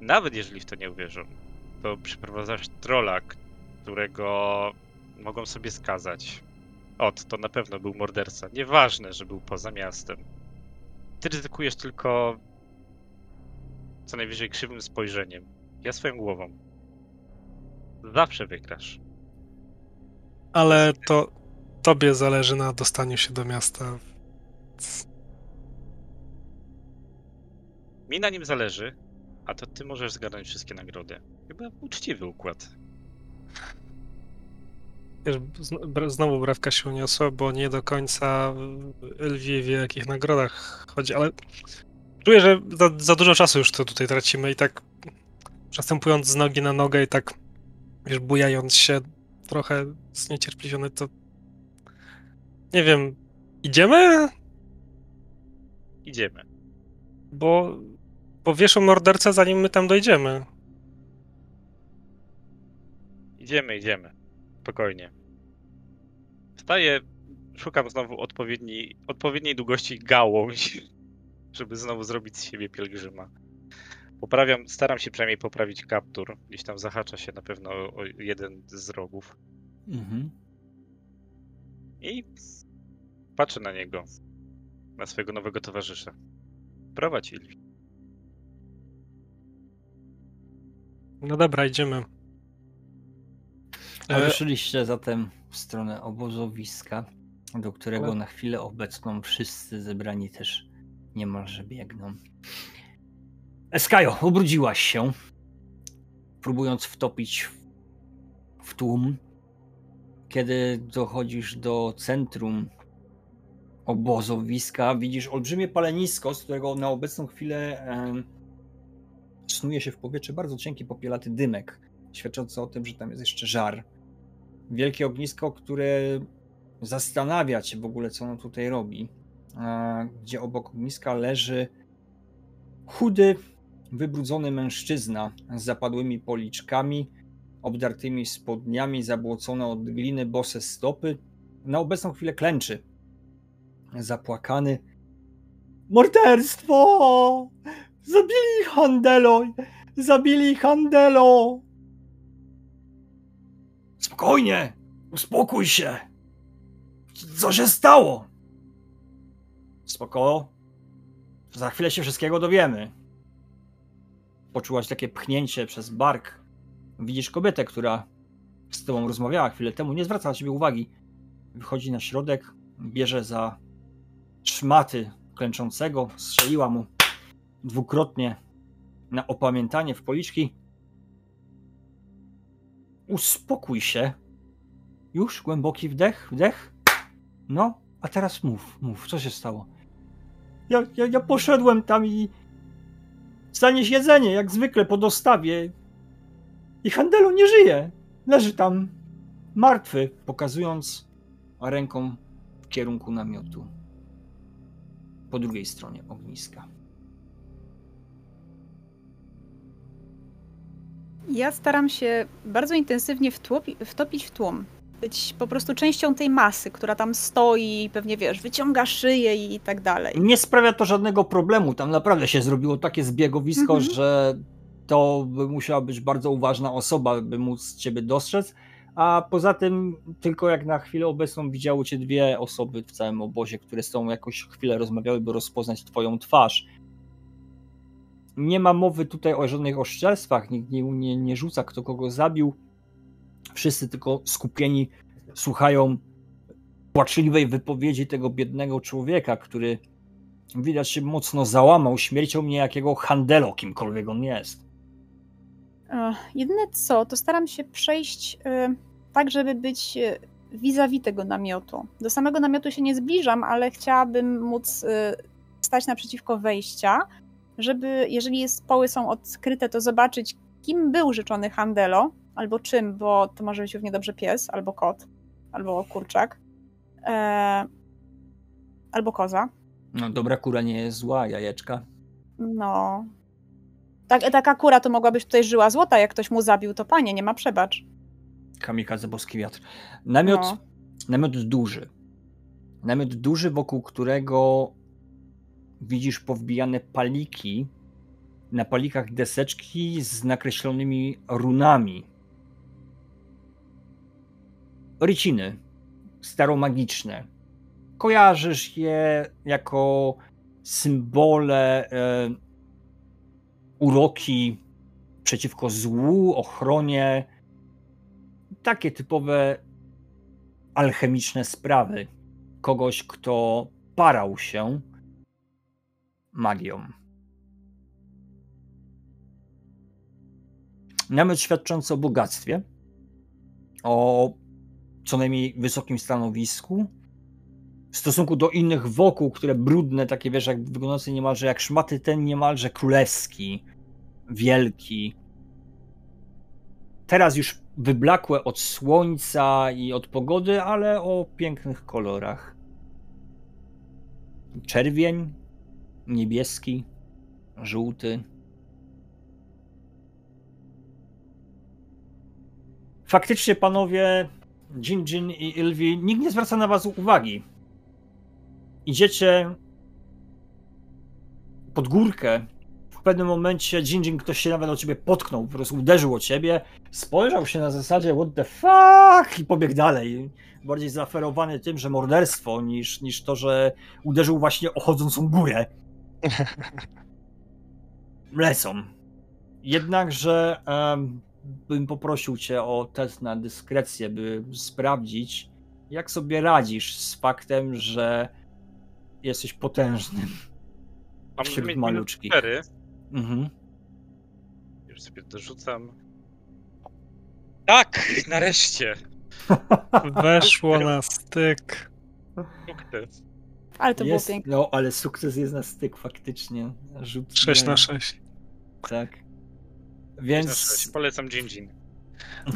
Nawet jeżeli w to nie uwierzą, to przyprowadzasz trola, którego mogą sobie skazać. Ot, to na pewno był morderca. Nieważne, że był poza miastem. Ty ryzykujesz tylko co najwyżej krzywym spojrzeniem. Ja swoją głową. Zawsze wygrasz. Ale to tobie zależy na dostaniu się do miasta. Mi na nim zależy, a to ty możesz zgarnąć wszystkie nagrody. Chyba uczciwy układ. Wiesz, znowu brawka się uniosła, bo nie do końca Elwie wie, o jakich nagrodach chodzi, ale czuję, że za, za dużo czasu już to tutaj tracimy i tak przestępując z nogi na nogę i tak, wiesz, bujając się trochę zniecierpliwiony, to nie wiem, idziemy? Idziemy. Bo powieszą mordercę, zanim my tam dojdziemy. Idziemy, idziemy. Spokojnie. Wstaję, szukam znowu odpowiedniej, odpowiedniej długości gałąź, [LAUGHS] żeby znowu zrobić z siebie pielgrzyma. Poprawiam, staram się przynajmniej poprawić kaptur. Gdzieś tam zahacza się na pewno o jeden z rogów. Mhm. I patrzę na niego, na swojego nowego towarzysza. Prowadź Ilwi. No dobra, idziemy. A E, Ruszyliście zatem w stronę obozowiska, do którego na chwilę obecną wszyscy zebrani też niemalże biegną. Eskajo, obrudziłaś się, próbując wtopić w- tłum. Kiedy dochodzisz do centrum obozowiska, widzisz olbrzymie palenisko, z którego na obecną chwilę em, snuje się w powietrze bardzo cienki, popielaty dymek, świadczący o tym, że tam jest jeszcze żar wielkie ognisko, które zastanawia cię w ogóle, co ono tutaj robi. Gdzie obok ogniska leży chudy, wybrudzony mężczyzna z zapadłymi policzkami, obdartymi spodniami, zabłocone od gliny bose stopy. Na obecną chwilę klęczy. Zapłakany. Morderstwo! Zabili Handelo! Zabili Handelo! Spokojnie! Uspokój się! Co się stało? Spoko. Za chwilę się wszystkiego dowiemy. Poczułaś takie pchnięcie przez bark. Widzisz kobietę, która z tobą rozmawiała chwilę temu, nie zwraca na ciebie uwagi. Wychodzi na środek, bierze za szmaty klęczącego, strzeliła mu dwukrotnie na opamiętanie w policzki. Uspokój się. Już głęboki wdech, wdech. No, a teraz mów, mów, co się stało? Ja, ja, ja poszedłem tam i zanieś jedzenie, jak zwykle po dostawie. I Handelo nie żyje. Leży tam martwy, pokazując ręką w kierunku namiotu. Po drugiej stronie ogniska. Ja staram się bardzo intensywnie wtłopi, wtopić w tłum. Być po prostu częścią tej masy, która tam stoi i pewnie wiesz, wyciąga szyję i tak dalej. Nie sprawia to żadnego problemu. Tam naprawdę się zrobiło takie zbiegowisko, Mhm. że to by musiała być bardzo uważna osoba, by móc ciebie dostrzec. A poza tym, tylko jak na chwilę obecną widziały cię dwie osoby w całym obozie, które z tobą jakoś chwilę rozmawiały, by rozpoznać twoją twarz. Nie ma mowy tutaj o żadnych oszczerstwach, nikt nie, nie, nie rzuca, kto kogo zabił. Wszyscy tylko skupieni słuchają płaczliwej wypowiedzi tego biednego człowieka, który widać się mocno załamał śmiercią niejakiego handelo, kimkolwiek on jest. E, Jedyne co, to staram się przejść e, tak, żeby być e, vis-a-vis tego namiotu. Do samego namiotu się nie zbliżam, ale chciałabym móc stać naprzeciwko wejścia, żeby, jeżeli jest, poły są odkryte, to zobaczyć, kim był rzeczony Handelo, albo czym, bo to może być równie dobrze pies, albo kot, albo kurczak, e, albo koza. No dobra kura nie jest zła, jajeczka. No. Tak, taka kura to mogłabyś tutaj żyła złota, jak ktoś mu zabił, to panie, nie ma przebacz. Kamikadze boski wiatr. Namiot, No. namiot duży. Namiot duży, wokół którego widzisz powbijane paliki. Na palikach deseczki z nakreślonymi runami. Ryciny. Staromagiczne. Kojarzysz je jako symbole e, uroki przeciwko złu, ochronie, takie typowe alchemiczne sprawy. Kogoś, kto parał się magią. Namiot świadczący o bogactwie, o co najmniej wysokim stanowisku, w stosunku do innych wokół, które brudne, takie wiesz, jak wyglądające niemalże jak szmaty, ten niemalże królewski, wielki. Teraz już wyblakłe od słońca i od pogody, ale o pięknych kolorach. Czerwień, niebieski, żółty. Faktycznie, panowie, Jin Jin i Ilvi, nikt nie zwraca na was uwagi. Idziecie pod górkę. W pewnym momencie Jin Jin ktoś się nawet o ciebie potknął, po prostu uderzył o ciebie, spojrzał się na zasadzie what the fuck i pobiegł dalej. Bardziej zaoferowany tym, że morderstwo, niż, niż to, że uderzył właśnie o chodzącą górę. [LAUGHS] Lecą. Jednakże em, bym poprosił cię o test na dyskrecję, by sprawdzić, jak sobie radzisz z faktem, że jesteś potężnym. Mam Wśród. 4. Mhm. Już sobie dorzucam. Tak! Nareszcie! [LAUGHS] Weszło na styk. Sukces. Ale to jest, było piękne. No, ale sukces jest na styk faktycznie. Rzut 6 nie- na 6. Tak. Na Więc sześć. Polecam Jin Jin.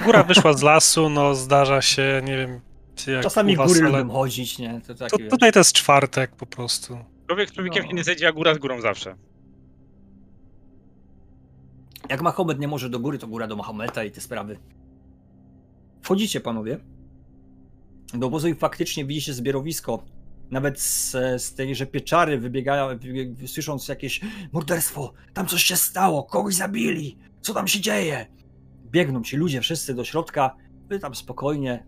Góra wyszła z lasu, no zdarza się, nie wiem jak czasami was, góry ale lubią chodzić, nie? To takie, to, tutaj to jest czwartek po prostu. Człowiek człowiekiem No. nie zejdzie, a góra z górą zawsze. Jak Mahomet nie może do góry, to góra do Mahometa i te sprawy. Wchodzicie, panowie. Do obozu i faktycznie widzicie zbiorowisko Nawet z, z tejże pieczary wybiegają, wybieg- słysząc jakieś morderstwo, tam coś się stało, kogoś zabili, co tam się dzieje? Biegną ci ludzie wszyscy do środka, wy tam spokojnie,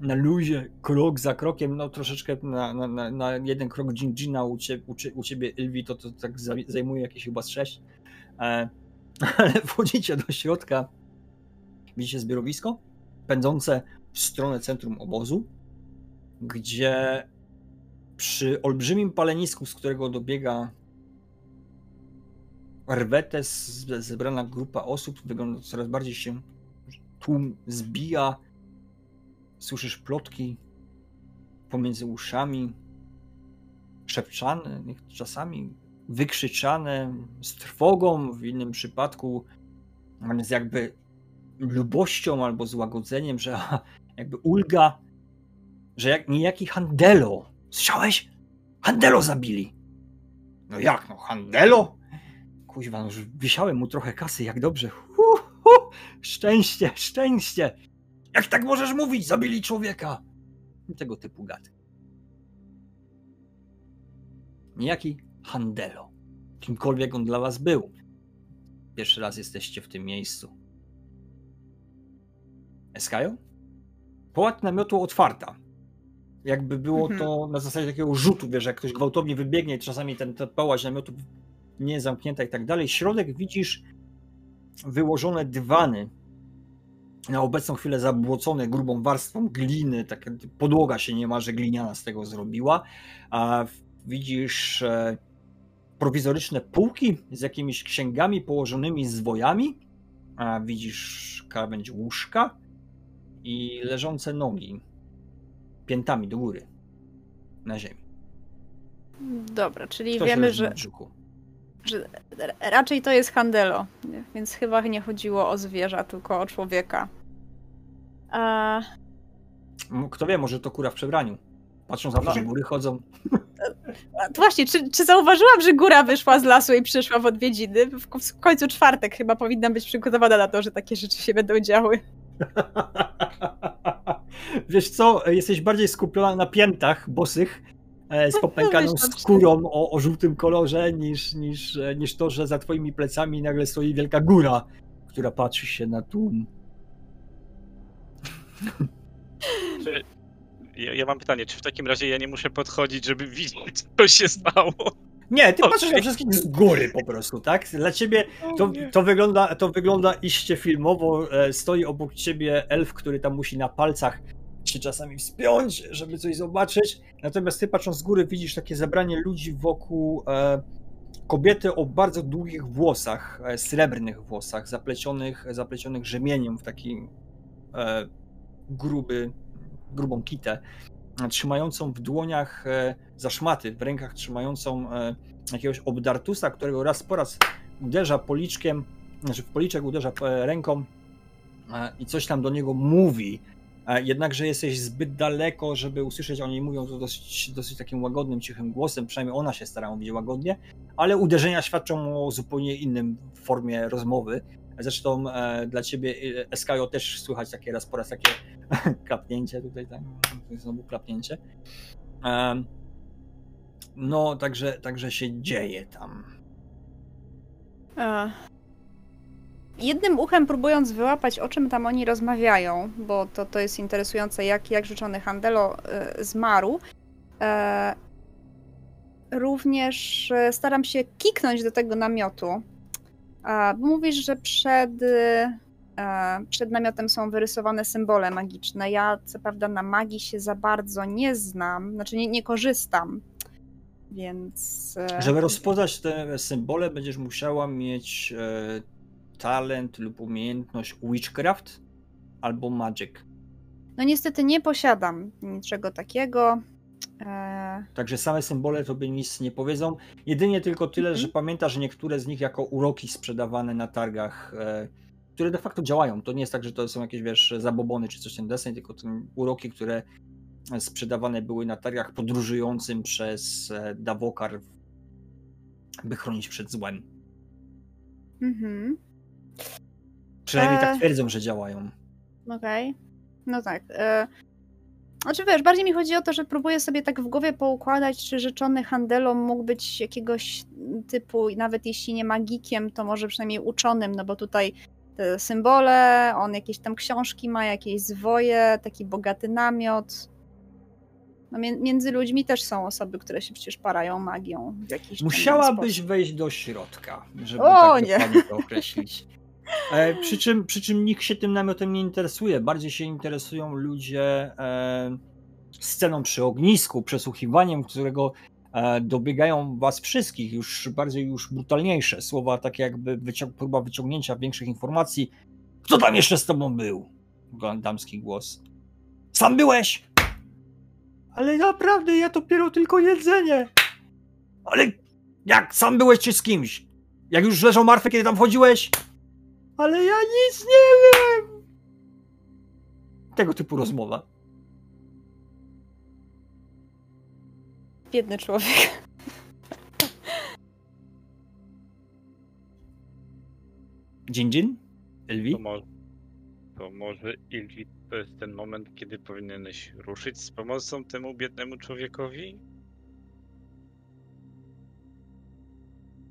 na luzie, krok za krokiem, no troszeczkę na, na, na, jeden krok Gina u, u, u ciebie Ilwi to, to tak za- zajmuje jakieś chyba sześć. E, [LAUGHS] ale wchodzicie do środka, widzicie zbiorowisko pędzące w stronę centrum obozu, gdzie przy olbrzymim palenisku, z którego dobiega Arwetes, z- zebrana grupa osób, wygląda coraz bardziej się tłum zbija. Słyszysz plotki pomiędzy uszami, szepczane, czasami wykrzyczane z trwogą, w innym przypadku z jakby lubością albo złagodzeniem, że [LAUGHS] jakby ulga, że jak niejaki Handelo. Słyszałeś? Handelo zabili. No jak, no Handelo? Kuźwa, no już wisiałem mu trochę kasy, jak dobrze. Hu, hu, szczęście, szczęście. Jak tak możesz mówić? Zabili człowieka. Tego typu gady. Niejaki Handelo. Kimkolwiek on dla was był. Pierwszy raz jesteście w tym miejscu. Eskajo? Połat namiotu otwarta. Jakby było Mhm. to na zasadzie takiego rzutu, wiesz, jak ktoś gwałtownie wybiegnie czasami ten, ten pałaś namiotu nie jest zamknięta i tak dalej. Środek widzisz wyłożone dywany, na obecną chwilę zabłocone grubą warstwą gliny, taka podłoga się niemalże gliniana z tego zrobiła, a widzisz e, prowizoryczne półki z jakimiś księgami położonymi zwojami, a widzisz krawędź łóżka i leżące nogi piętami do góry na ziemi. Dobra, czyli Ktoś wiemy, że, że raczej to jest Handelo, więc chyba nie chodziło o zwierza, tylko o człowieka. A, Kto wie, może to kura w przebraniu. Patrzą za to, że góry chodzą. to właśnie, czy, czy zauważyłam, że góra wyszła z lasu i przyszła w odwiedziny? W, w końcu czwartek chyba powinna być przygotowana na to, że takie rzeczy się będą działy. [LAUGHS] Wiesz co, jesteś bardziej skupiona na piętach bosych e, z popękaną Wiesz, tam skórą o, o żółtym kolorze, niż, niż, e, niż to, że za twoimi plecami nagle stoi wielka góra, która patrzy się na tłum. Czy, ja, ja mam pytanie, czy w takim razie ja nie muszę podchodzić, żeby widzieć, co się stało? Nie, ty Okej. patrzysz na wszystkich z góry po prostu, tak? Dla ciebie to, to, wygląda, to wygląda iście filmowo. E, Stoi obok ciebie elf, który tam musi na palcach się czasami wspiąć, żeby coś zobaczyć. Natomiast ty patrząc z góry widzisz takie zebranie ludzi wokół e, kobiety o bardzo długich włosach, e, srebrnych włosach, zaplecionych, zaplecionych rzemieniem w taki e, gruby, grubą kitę, trzymającą w dłoniach e, za szmaty, w rękach trzymającą e, jakiegoś obdartusa, którego raz po raz uderza policzkiem, znaczy w policzek uderza e, ręką i coś tam do niego mówi. Jednakże jesteś zbyt daleko, żeby usłyszeć, oni mówią to dosyć, dosyć takim łagodnym, cichym głosem, przynajmniej ona się stara mówić łagodnie, ale uderzenia świadczą o zupełnie innym formie rozmowy. Zresztą e, dla ciebie e, Eskajo też słychać takie raz po raz takie [LAUGHS] klapnięcie tutaj, tak, znowu klapnięcie. Em, no, także, także się dzieje tam. E, Jednym uchem próbując wyłapać, o czym tam oni rozmawiają, bo to, to jest interesujące, jak, jak rzeczony Handelo e, zmarł. E, również e, staram się kiknąć do tego namiotu. Mówisz, że przed, e, przed namiotem są wyrysowane symbole magiczne. Ja, co prawda, na magii się za bardzo nie znam, znaczy nie, nie korzystam. Więc. e, Żeby rozpoznać te symbole, będziesz musiała mieć e, talent lub umiejętność witchcraft albo magic. No niestety nie posiadam niczego takiego. E, Także same symbole tobie nic nie powiedzą. Jedynie tylko tyle, Mhm. że pamiętasz że niektóre z nich jako uroki sprzedawane na targach, e, które de facto działają. To nie jest tak, że to są jakieś, wiesz, zabobony czy coś ten deseń, tylko to uroki, które sprzedawane były na targach podróżującym przez e, Davokar, by chronić przed złem. mhm, Przynajmniej E. tak twierdzą, że działają. okej. No tak. E, Znaczy wiesz, bardziej mi chodzi o to, że próbuję sobie tak w głowie poukładać, czy rzeczony handelom mógł być jakiegoś typu, nawet jeśli nie magikiem, to może przynajmniej uczonym, no bo tutaj te symbole, on jakieś tam książki ma, jakieś zwoje, taki bogaty namiot. No, mię- między ludźmi też są osoby, które się przecież parają magią w jakiś Musiałabyś wejść do środka, żeby O, tak nie. to określić. E, przy, czym, przy czym nikt się tym namiotem nie interesuje. Bardziej się interesują ludzie e, sceną przy ognisku, przesłuchiwaniem, którego e, dobiegają was wszystkich, już bardziej już brutalniejsze słowa, takie jakby wycią- próba wyciągnięcia większych informacji. Kto tam jeszcze z tobą był? Damski głos. Sam byłeś! Ale naprawdę, ja dopiero tylko jedzenie. Ale jak sam byłeś czy z kimś? Jak już leżał martwy, kiedy tam wchodziłeś? Ale ja nic nie wiem! Tego typu rozmowa. Biedny człowiek. Dzień dzień? Elwi? To może, to może Ilwi to jest ten moment, kiedy powinieneś ruszyć z pomocą temu biednemu człowiekowi?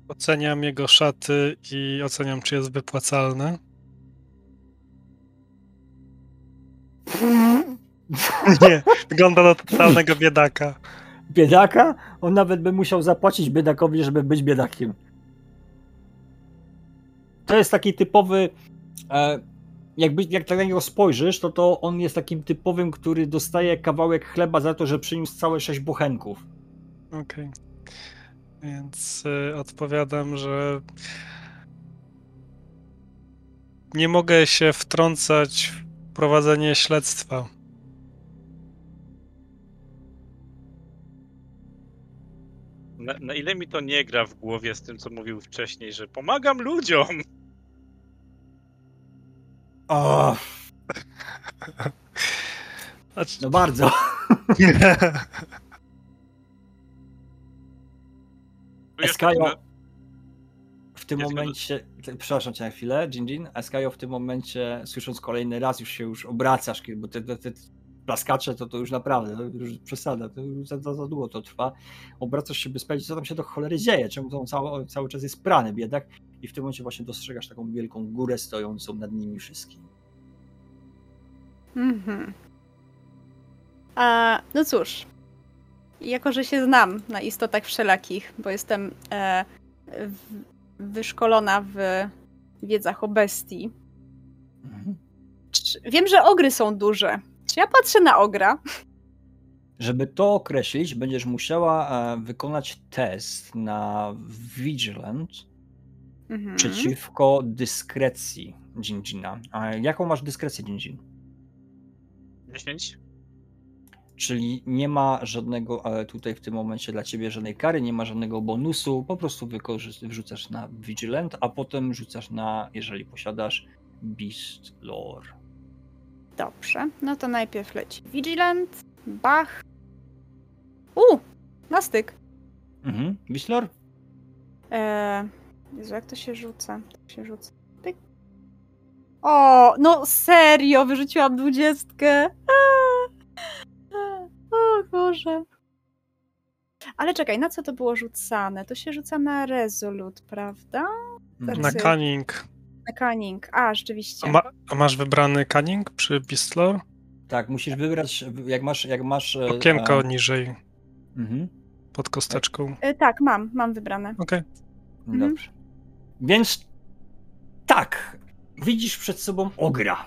Oceniam jego szaty i oceniam, czy jest wypłacalny. Nie, wygląda na totalnego biedaka. Biedaka? On nawet by musiał zapłacić biedakowi, żeby być biedakiem. To jest taki typowy. E, jakby, jak tak na niego spojrzysz, to, to on jest takim typowym, który dostaje kawałek chleba za to, że przyniósł całe sześć bochenków. Okej. Więc y, odpowiadam, że nie mogę się wtrącać w prowadzenie śledztwa. Na, na ile mi to nie gra w głowie z tym, co mówił wcześniej, że pomagam ludziom? O, Znaczy, no bardzo. [LAUGHS] [LAUGHS] Eskajo w tym Jest momencie, te- przepraszam cię na chwilę, Jin Jin, Eskajo w tym momencie, słysząc kolejny raz, już się już obracasz, bo te, te, te plaskacze to, to już naprawdę, to już przesada, to już za, za, za długo to trwa. Obracasz się, by sprawdzić, co tam się do cholery dzieje, czemu to on cały, cały czas jest prany, biedak, i w tym momencie właśnie dostrzegasz taką wielką górę stojącą nad nimi wszystkimi. Mhm. A, no cóż, jako że się znam na istotach wszelakich, bo jestem e, w, wyszkolona w wiedzach o bestii, czy, wiem, że ogry są duże. Czy ja patrzę na ogra? Żeby to określić, będziesz musiała e, wykonać test na Vigilant, Mhm. przeciwko dyskrecji Jinjina. A jaką masz dyskrecję Jinjin? 10? Czyli nie ma żadnego tutaj w tym momencie dla ciebie żadnej kary, nie ma żadnego bonusu, po prostu wrzucasz na Vigilant, a potem rzucasz na, jeżeli posiadasz, Beast Lore. Dobrze, no to najpierw leci Vigilant, Bach. U, na styk. Mhm. Beast Lore? Eee, Jezu, jak to się rzuca? To się rzuca. O, no serio, wyrzuciłam dwudziestkę. Boże. Ale czekaj, na co to było rzucane? To się rzuca na Resolute, prawda? Mhm. na Cyk. cunning. Na Cunning. A, rzeczywiście. A, ma, a masz wybrany cunning przy Beastlore? Tak, musisz wybrać, jak masz... Jak masz e, Okienko e, niżej, mhm. pod kosteczką. E, tak, mam, mam wybrane. Okej. Mhm. Dobrze. Więc tak, widzisz przed sobą ogra,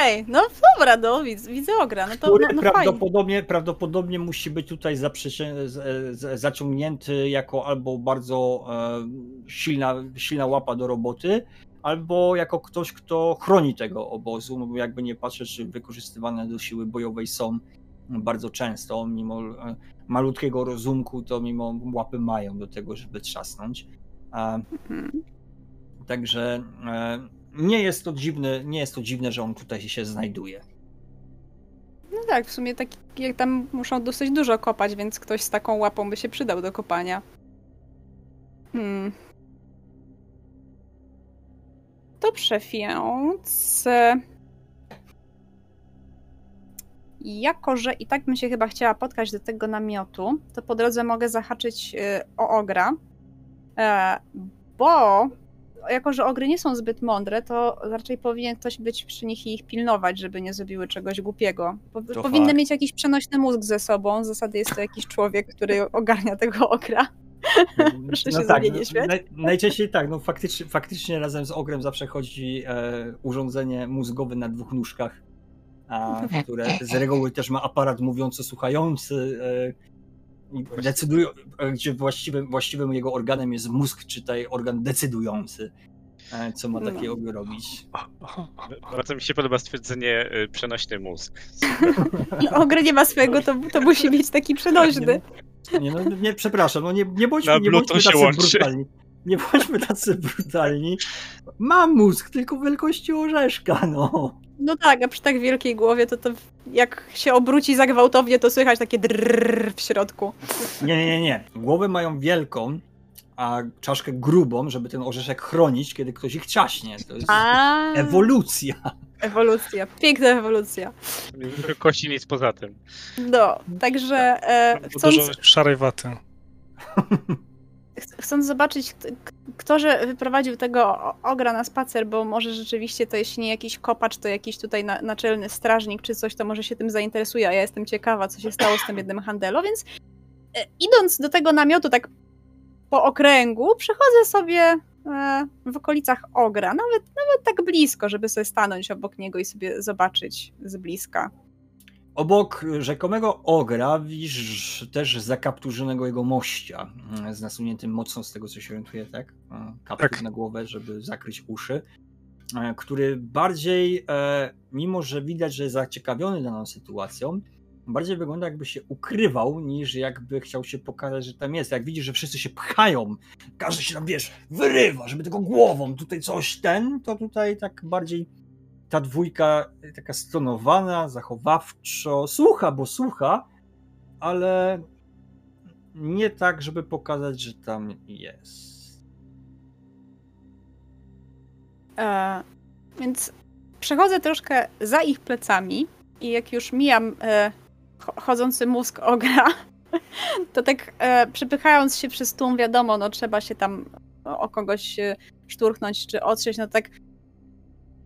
Ej, no dobra, no, widzę, widzę ogra. No to który no, no fajnie. prawdopodobnie, prawdopodobnie musi być tutaj zaprzecie- z- z- zaciągnięty jako albo bardzo e, silna, silna łapa do roboty, albo jako ktoś, kto chroni tego obozu, no bo jakby nie patrzeć, czy wykorzystywane do siły bojowej są bardzo często, mimo e, malutkiego rozumku, to mimo łapy mają do tego, żeby trzasnąć. E, Mhm. Także e, nie jest to dziwne, nie jest to dziwne, że on tutaj się znajduje. No tak, w sumie tak jak tam muszą dosyć dużo kopać, więc ktoś z taką łapą by się przydał do kopania. Hmm. Dobrze, więc... e, jako że i tak bym się chyba chciała spotkać do tego namiotu, to po drodze mogę zahaczyć y, o ogra, e, bo jako, że ogry nie są zbyt mądre, to raczej powinien ktoś być przy nich i ich pilnować, żeby nie zrobiły czegoś głupiego. Po, powinny fakt. mieć jakiś przenośny mózg ze sobą. Z zasady jest to jakiś człowiek, który [LAUGHS] ogarnia tego ogra. [LAUGHS] Proszę się za mnie nie śmiać. naj, najczęściej tak, no faktycznie, faktycznie razem z ogrem zawsze chodzi e, urządzenie mózgowe na dwóch nóżkach, a, [LAUGHS] które z reguły też ma aparat mówiąco-słuchający e, decydują, e, gdzie właściwym, właściwym jego organem jest mózg, czy tutaj organ decydujący, e, co ma No. takiego robić. Bardzo mi się podoba stwierdzenie y, przenośny mózg. Ogry nie ma swojego, to, to musi mieć taki przenośny. Nie, no, nie, przepraszam, no nie, nie bądźmy, Na nie bądźmy tacy łączy. brutalni. Nie bądźmy tacy brutalni. Mam mózg, tylko wielkości orzeszka, no. No tak, a przy tak wielkiej głowie to, to jak się obróci za gwałtownie, to słychać takie drrrr w środku. Nie, nie, nie. Głowę mają wielką, a czaszkę grubą, żeby ten orzeszek chronić, kiedy ktoś ich ciaśnie. To jest A, ewolucja. ewolucja, piękna ewolucja. Kości nic poza tym. No, także e, chcąc, Dużo szarej waty. [LAUGHS] ch- chcąc zobaczyć, kto że wyprowadził tego ogra na spacer, bo może rzeczywiście to jeśli nie jakiś kopacz, to jakiś tutaj na, naczelny strażnik czy coś, to może się tym zainteresuje, a ja jestem ciekawa, co się stało z tym jednym handelo, więc e, idąc do tego namiotu tak po okręgu, przechodzę sobie e, w okolicach ogra, nawet, nawet tak blisko, żeby sobie stanąć obok niego i sobie zobaczyć z bliska. Obok rzekomego ogra widzisz też zakapturzonego jego mościa, mm, z nasuniętym mocno z tego, co się orientuje, tak? Kaptur Tak. na głowę, żeby zakryć uszy, e, który bardziej, e, mimo że widać, że jest zaciekawiony daną sytuacją, bardziej wygląda jakby się ukrywał, niż jakby chciał się pokazać, że tam jest. Jak widzisz, że wszyscy się pchają, każdy się tam, wiesz, wyrywa, żeby tylko głową tutaj coś ten, to tutaj tak bardziej ta dwójka taka stonowana, zachowawczo, słucha, bo słucha, ale nie tak, żeby pokazać, że tam jest. E, więc przechodzę troszkę za ich plecami i jak już mijam e, cho- chodzący mózg ogra, [LAUGHS] to tak e, przepychając się przez tłum, wiadomo, no trzeba się tam o, o kogoś e, szturchnąć czy otrzeć, no tak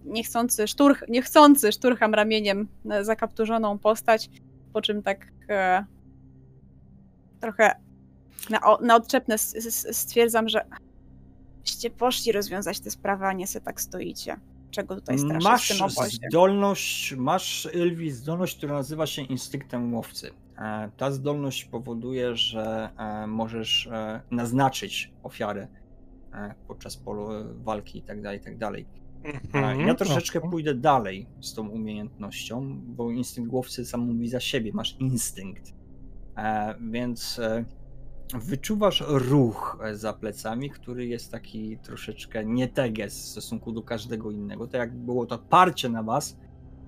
niechcący, szturch, niechcący szturcham ramieniem na zakapturzoną postać, po czym tak e, trochę na, na odczepne stwierdzam, że Byście poszli rozwiązać tę sprawę, a nie se tak stoicie. Czego tutaj straszyć w Masz tym obozie? zdolność, masz Ylwi zdolność, która nazywa się instynktem łowcy. E, Ta zdolność powoduje, że e, możesz e, naznaczyć ofiarę e, podczas polu walki itd. itd. Mhm. Ja troszeczkę pójdę dalej z tą umiejętnością, bo instynkt łowcy sam mówi za siebie, masz instynkt. E, więc e, wyczuwasz ruch e, za plecami, który jest taki troszeczkę nieteges w stosunku do każdego innego. Tak jak było to parcie na was,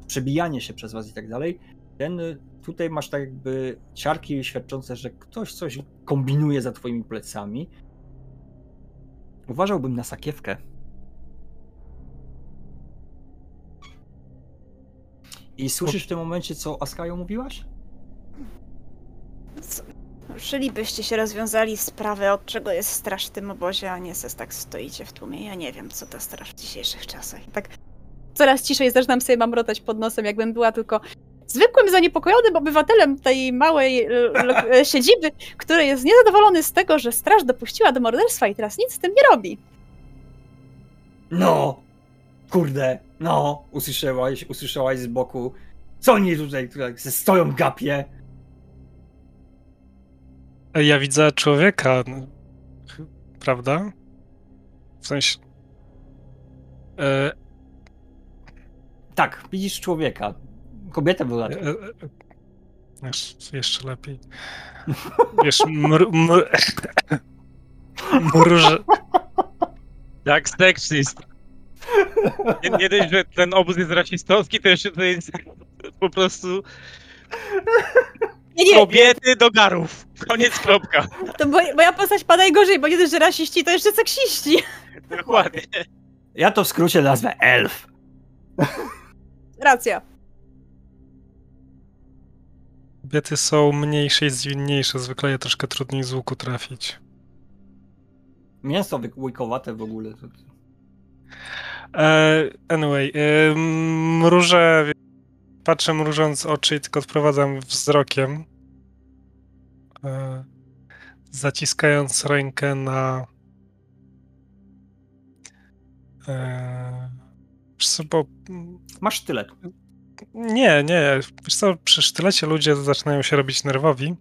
przebijanie się przez was i tak dalej. Ten tutaj masz tak jakby ciarki świadczące, że ktoś coś kombinuje za twoimi plecami. Uważałbym na sakiewkę. I słyszysz w tym momencie, co Askajo mówiłaś? Co- Ruszylibyście się rozwiązali sprawę, od czego jest straż w tym obozie, a nie se tak stoicie w tłumie. Ja nie wiem, co ta straż w dzisiejszych czasach. Tak coraz ciszej zaczynam sobie mamrotać pod nosem, jakbym była tylko zwykłym zaniepokojonym obywatelem tej małej e, siedziby, który jest niezadowolony z tego, że straż dopuściła do morderstwa i teraz nic z tym nie robi. No! Kurde, no! Usłyszałaś, usłyszałaś z boku. Co oni tutaj, tutaj se stoją gapie? Ja widzę człowieka, no, prawda? W sensie. E, Tak, widzisz człowieka. Kobietę była. e, e, jeszcze, jeszcze lepiej. Wiesz, mr, mr, [LAUGHS] mruże, Jak sexist. Nie, nie dość, że ten obóz jest rasistowski, to jeszcze to jest po prostu Nie, nie, kobiety do garów. Koniec, kropka. to mo- moja postać ma najgorzej, bo nie dość, że rasiści, to jeszcze seksiści. Dokładnie. Ja to w skrócie nazwę elf. Racja. Kobiety są mniejsze i zwinniejsze, zwykle je troszkę trudniej z łuku trafić. Mięso łykowate w ogóle. E, anyway, e, mrużę, patrzę mrużąc oczy i tylko odprowadzam wzrokiem. E, zaciskając rękę na. Bo Masz sztylet. nie, nie. Wiesz co, przy sztylecie ludzie zaczynają się robić nerwowi.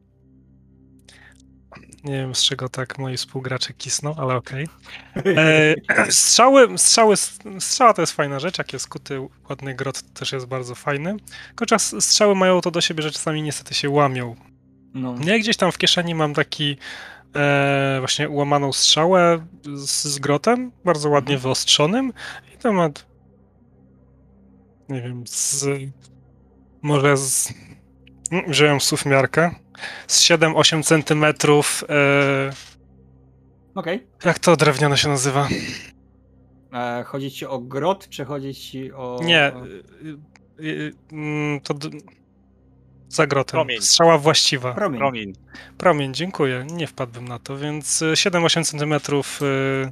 Nie wiem z czego tak moi współgracze kisną, ale okej. [LAUGHS] E, strzały, strzały, strzała to jest fajna rzecz, jak jest kuty ładny grot to też jest bardzo fajny. Tylko czas strzały mają to do siebie, że czasami niestety się łamią. No. Nie, gdzieś tam w kieszeni mam taki e, właśnie łamaną strzałę z, z grotem, bardzo ładnie wyostrzonym i temat nie wiem, z może z wziąłem sufmiarkę z 7-8 centymetrów e, Okej. jak to drewniane się nazywa? E, Chodzi ci o grot, czy chodzi ci o... Nie, y, y, mm, to za grotem. Promień. Strzała właściwa. Promień. Promień. Promień, dziękuję. Nie wpadłbym na to, więc y, 7-8 centymetrów y,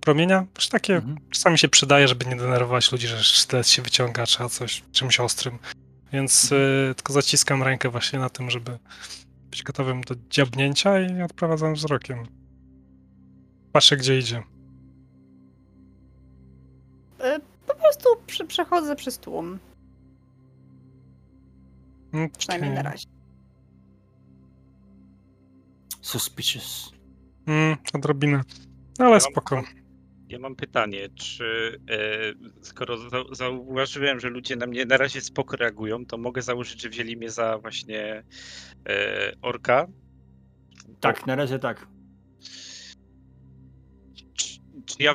promienia. Już takie Mhm. czasami się przydaje, żeby nie denerwować ludzi, że sztylet się wyciąga, trzeba coś czymś ostrym. Więc y, tylko zaciskam rękę właśnie na tym, żeby być gotowym do dziabnięcia i odprowadzam wzrokiem. Patrzę, gdzie idzie. E, Po prostu przy, przechodzę przez tłum, Mm, przynajmniej na razie. Suspicious. Mm, odrobinę. Ale spoko. Ja mam pytanie, czy e, skoro za, zauważyłem, że ludzie na mnie na razie spoko reagują, to mogę założyć, że wzięli mnie za właśnie e, orka? Tak, na razie tak. Czy, czy ja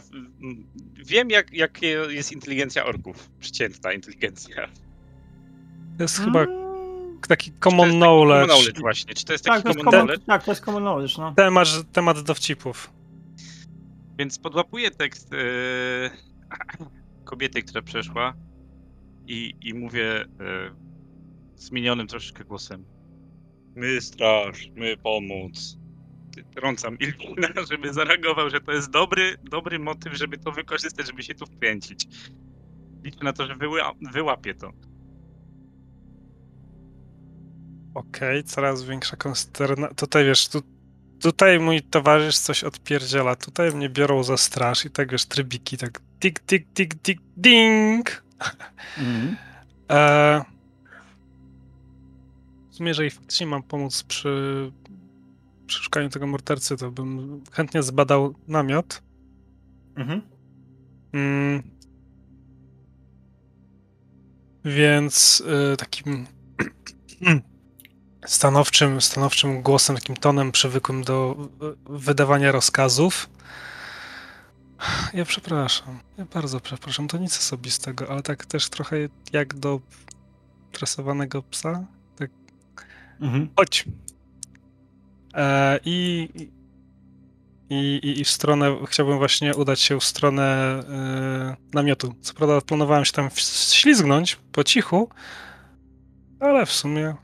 wiem, jak, jakie jest inteligencja orków? Przeciętna inteligencja. To jest chyba Mm, taki common knowledge. Common knowledge właśnie. Czy to jest taki Tak, to jest common common, knowledge? tak, to jest common knowledge, no. Temat, temat dowcipów. Więc podłapuję tekst e, [LAUGHS] kobiety, która przeszła i, i mówię e, zmienionym troszeczkę głosem. My straż, my pomóc. Trącam Ilkina, [LAUGHS] żeby zareagował, że to jest dobry, dobry motyw, żeby to wykorzystać, żeby się tu wkręcić. Liczę na to, że wyła, wyłapie to. Okej, coraz większa konsternacja. Tutaj wiesz, tu, tutaj mój towarzysz coś odpierdziela. Tutaj mnie biorą za straż i tak wiesz, trybiki, tak tik, tik, tik, tik, ding. Mhm. E... W sumie, jeżeli faktycznie mam pomóc przy, przy szukaniu tego mordercy, to bym chętnie zbadał namiot. Mhm. Mm. Więc y, takim [CLEARS THROAT] stanowczym, stanowczym głosem, takim tonem przywykłym do y, wydawania rozkazów. Ja przepraszam, ja bardzo przepraszam, to nic osobistego, ale tak też trochę jak do tresowanego psa. Tak, Mhm. chodź. E, I, i, i, I w stronę, chciałbym właśnie udać się w stronę e, namiotu. Co prawda planowałem się tam ślizgnąć po cichu, ale w sumie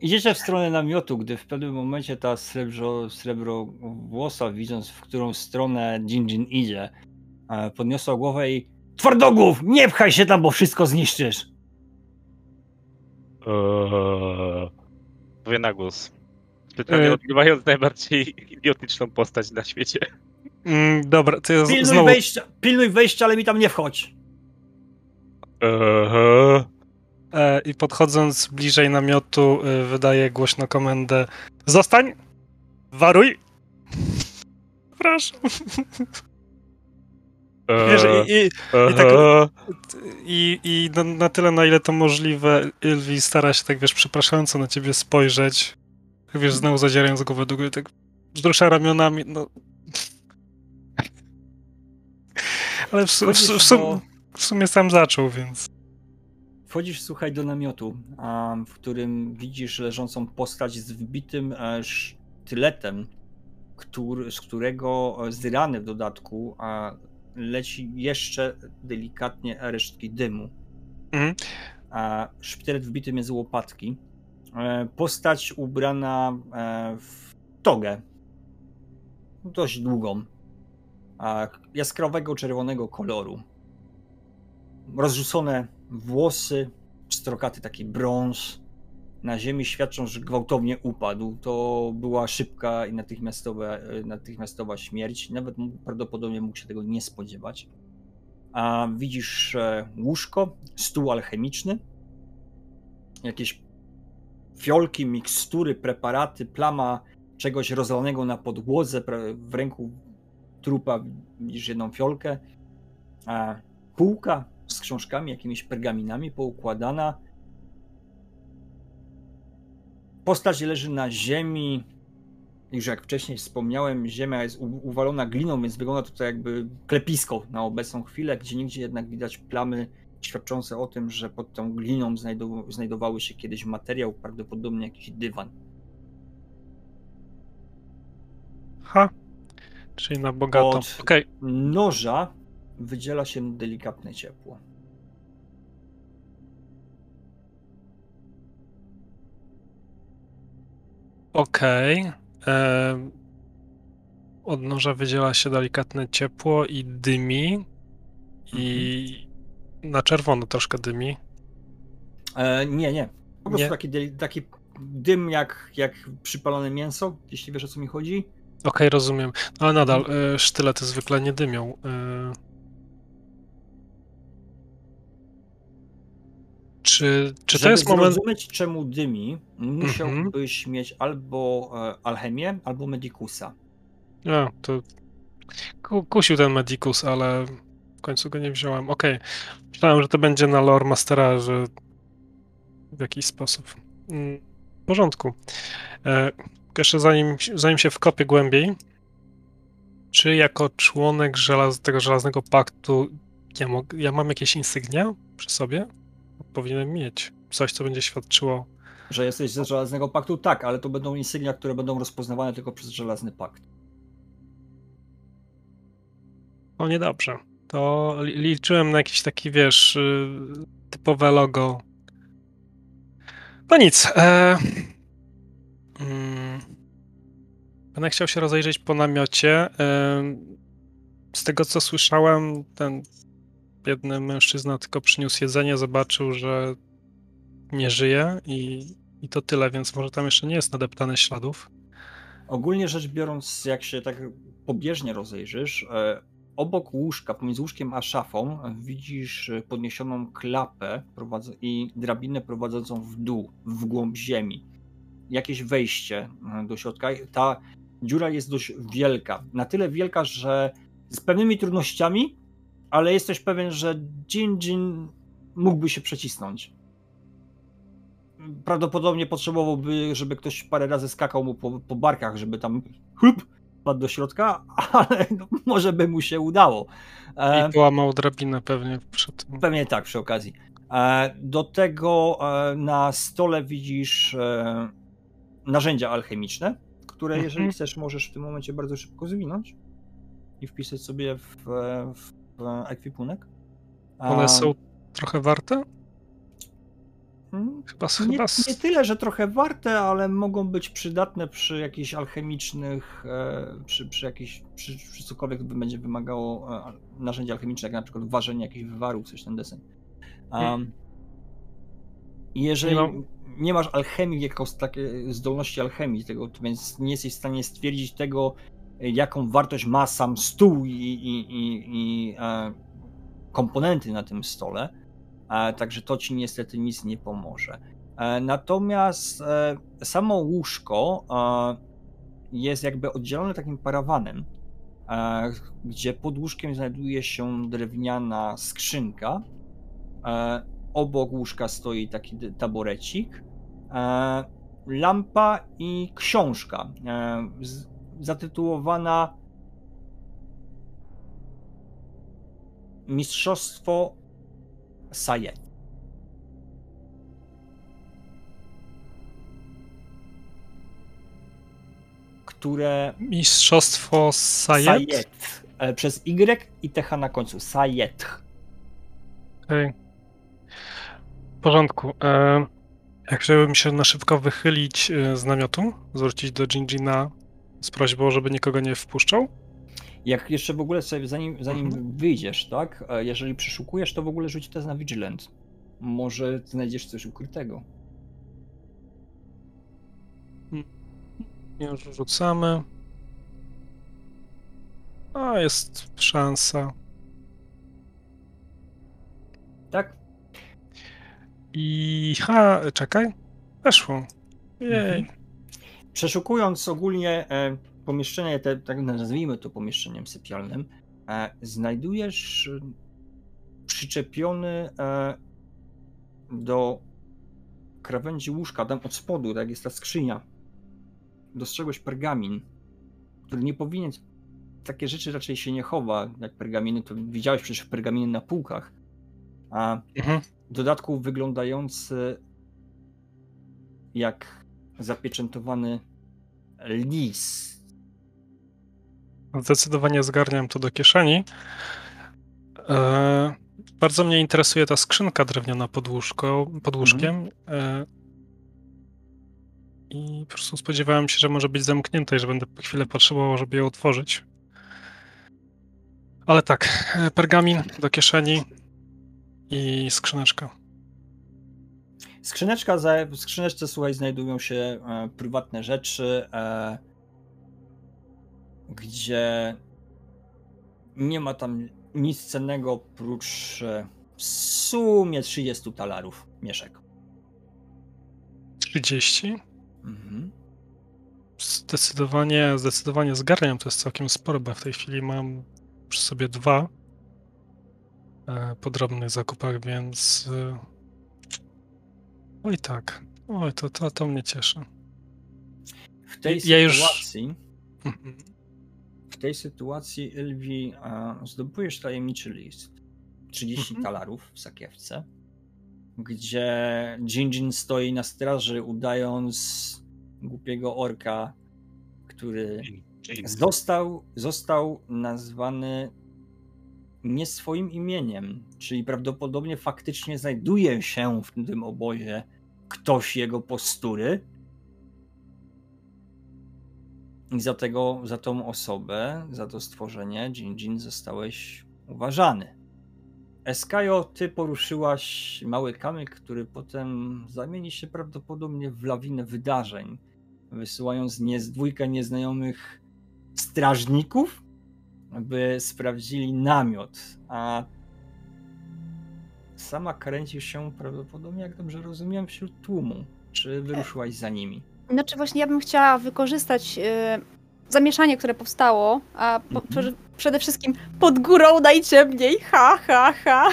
Idziecie w stronę namiotu, gdy w pewnym momencie ta srebro, srebro włosa, widząc w którą stronę Jinjin idzie, e, podniosła głowę i Twardogłów, nie pchaj się tam, bo wszystko zniszczysz. Eee... Mówię na głos. Specjalnie E. odgrywając najbardziej idiotyczną postać na świecie. mm, dobra, to ja Pilnuj znowu wejścia, pilnuj wejścia, ale mi tam nie wchodź. Eee... e, i podchodząc bliżej namiotu e, wydaję głośno komendę Zostań! Waruj! Proszę. Wiesz, i, i, i tak- I, i na, na tyle, na ile to możliwe, Ylwi stara się tak, wiesz, przepraszająco na ciebie spojrzeć. Tak, wiesz, znowu zadzierając głowę do góry, tak wzrusza ramionami, no... Ale w, w, w, w sumie sam zaczął, więc... Wchodzisz, słuchaj, do namiotu, w którym widzisz leżącą postać z wbitym e, sztyletem, który, z którego e, z rany w dodatku leci jeszcze delikatnie resztki dymu. Mhm. A sztylet wbity między łopatki. e, postać ubrana w togę. Dość długą. Jaskrawego czerwonego koloru. Rozrzucone włosy, pstrokaty taki brąz. Na ziemi świadczą, że gwałtownie upadł. To była szybka i natychmiastowa, e, natychmiastowa śmierć. Nawet prawdopodobnie mógł się tego nie spodziewać. A widzisz e, łóżko, stół alchemiczny, jakieś fiolki, mikstury, preparaty, plama czegoś rozlanego na podłodze. W ręku trupa widzisz jedną fiolkę. Półka z książkami, jakimiś pergaminami poukładana. Postać leży na ziemi. Już jak wcześniej wspomniałem, ziemia jest uwalona gliną, więc wygląda to tak jakby klepisko na obecną chwilę, gdzie nigdzie jednak widać plamy świadczące o tym, że pod tą gliną znajdow- znajdowały się kiedyś materiał, prawdopodobnie jakiś dywan. Ha. Czyli na bogato. Od- Okej, Noża wydziela się delikatne ciepło. okej. Em, Od noża wydziela się delikatne ciepło i dymi. I na czerwono troszkę dymi. E, nie, nie. Po prostu Nie? Taki, taki dym jak, jak przypalone mięso, jeśli wiesz o co mi chodzi. Okej, rozumiem. No, ale nadal y, sztylety zwykle nie dymią. Y... Czy, czy to jest moment. zrozumieć czemu dymi, musiałbyś mieć albo e, alchemię, albo medikusa. A, to ku- kusił ten Medicus, ale w końcu go nie wziąłem. Okej. Myślałem, że to będzie na lore mastera, że w jakiś sposób. Mm, W porządku. E, jeszcze zanim, zanim się wkopię głębiej, czy jako członek żelaz, tego żelaznego paktu ja, mog, ja mam jakieś insygnia przy sobie? Powinienem mieć coś, co będzie świadczyło. Że jesteś ze żelaznego paktu? Tak, ale to będą insygnia, które będą rozpoznawane tylko przez żelazny pakt. O, niedobrze. To li- liczyłem na jakiś taki, wiesz, y, typowe logo. No nic. E... Mm. Będę chciał się rozejrzeć po namiocie. E... Z tego, co słyszałem, ten biedny mężczyzna tylko przyniósł jedzenie, zobaczył, że nie żyje i, i to tyle, więc może tam jeszcze nie jest nadeptane śladów. Ogólnie rzecz biorąc, jak się tak pobieżnie rozejrzysz, e, obok łóżka, pomiędzy łóżkiem a szafą, widzisz podniesioną klapę i drabinę prowadzącą w dół, w głąb ziemi. Jakieś wejście e, do środka. Ta dziura jest dość wielka. Na tyle wielka, że z pewnymi trudnościami, ale jesteś pewien, że Jin Jin mógłby się przecisnąć. Prawdopodobnie potrzebowałby, żeby ktoś parę razy skakał mu po, po barkach, żeby tam chlup, padł do środka, [LAUGHS] ale no, może by mu się udało. E, I połamał drabinę pewnie tym. Pewnie tak, przy okazji. E, Do tego e, na stole widzisz narzędzia alchemiczne, które Mhm. jeżeli chcesz, możesz w tym momencie bardzo szybko zwinąć i wpisać sobie w, w ekwipunek. A, One są trochę warte? mm, Chyba, Nie, chyba nie tyle, że trochę warte, ale mogą być przydatne przy jakichś alchemicznych, e, przy, przy jakichś, przy, przy cokolwiek będzie wymagało e, narzędzia alchemiczne, jak na przykład ważenie jakichś wywarów, coś ten desen. Um, jeżeli No. nie masz alchemii, jako s- takie zdolności alchemii, tego, więc nie jesteś w stanie stwierdzić tego, jaką wartość ma sam stół i, i, i, i e, komponenty na tym stole, e, także to ci niestety nic nie pomoże. E, Natomiast e, samo łóżko e, jest jakby oddzielone takim parawanem, e, gdzie pod łóżkiem znajduje się drewniana skrzynka. Obok łóżka stoi taki taborecik, lampa i książka zatytułowana Mistrzostwo Sajet. które Mistrzostwo Sajet? Sajet. e, Przez Y i TH na końcu. Sajet. Okej. W porządku. E, Jak chciałbym się na szybko wychylić y, z namiotu, zwrócić do Gingina z prośbą, żeby nikogo nie wpuszczał. Jak jeszcze w ogóle sobie, zanim, zanim Mhm. wyjdziesz, tak? e, Jeżeli przeszukujesz, to w ogóle rzuć test na Vigilant. Może znajdziesz coś ukrytego. Już rzucamy. A, jest szansa. Tak? I ha, czekaj. Weszło. Jej. Mhm. Przeszukując ogólnie e, pomieszczenie, te, tak nazwijmy to pomieszczeniem sypialnym, e, znajdujesz przyczepiony e, do krawędzi łóżka, tam od spodu, tak jest ta skrzynia. Dostrzegłeś pergamin, który nie powinien. Takie rzeczy raczej się nie chowa, jak pergaminy, to widziałeś przecież pergaminy na półkach. A Mhm. w dodatku wyglądający jak zapieczętowany list. Zdecydowanie zgarniam to do kieszeni. E, bardzo mnie interesuje ta skrzynka drewniana pod, łóżko, pod łóżkiem. E, I po prostu spodziewałem się, że może być zamknięta i że będę chwilę potrzebował, żeby ją otworzyć. Ale tak, e, pergamin do kieszeni i skrzyneczka. Skrzyneczka za, w skrzyneczce, słuchaj, znajdują się e, prywatne rzeczy, e, gdzie nie ma tam nic cennego oprócz e, w sumie 30 talarów mieszek. 30. Mhm. Zdecydowanie, zdecydowanie zgarniam, to jest całkiem sporo, bo w tej chwili mam przy sobie dwa e, po drobnych zakupach, więc e, oj tak, oj to, to, to mnie cieszy. W tej Ja już- sytuacji, Mhm. w tej sytuacji, Elwi, zdobujesz tajemniczy list. 30 Mhm. talarów w sakiewce, gdzie Jinjin stoi na straży, udając głupiego orka, który został, został nazwany nie swoim imieniem, czyli prawdopodobnie faktycznie znajduje się w tym obozie ktoś jego postury. I za, tego, za tą osobę, za to stworzenie, Jinjin, zostałeś uważany. Eskajo, ty poruszyłaś mały kamyk, który potem zamieni się prawdopodobnie w lawinę wydarzeń, wysyłając nie, dwójkę nieznajomych strażników, by sprawdzili namiot, a sama kręcisz się prawdopodobnie, jak dobrze rozumiem, wśród tłumu. Czy wyruszyłaś za nimi? Znaczy właśnie ja bym chciała wykorzystać e, zamieszanie, które powstało, a po, Mhm. prze- przede wszystkim pod górą najciemniej, ha, ha, ha.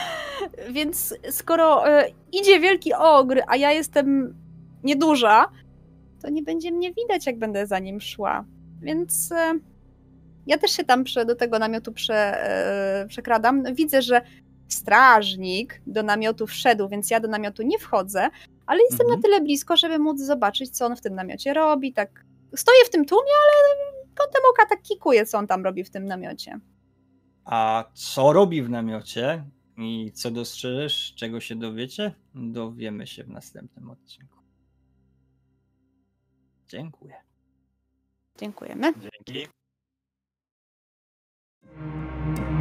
[LAUGHS] Więc skoro e, idzie wielki ogr, a ja jestem nieduża, to nie będzie mnie widać, jak będę za nim szła. Więc e, ja też się tam prze, do tego namiotu prze, e, przekradam. Widzę, że strażnik do namiotu wszedł, więc ja do namiotu nie wchodzę, ale jestem Mhm. na tyle blisko, żeby móc zobaczyć, co on w tym namiocie robi. Tak stoję w tym tłumie, ale kątem oka tak kikuję, co on tam robi w tym namiocie. A co robi w namiocie i co dostrzeżesz, czego się dowiecie, dowiemy się w następnym odcinku. Dziękuję. Dziękujemy. Dzięki. thank you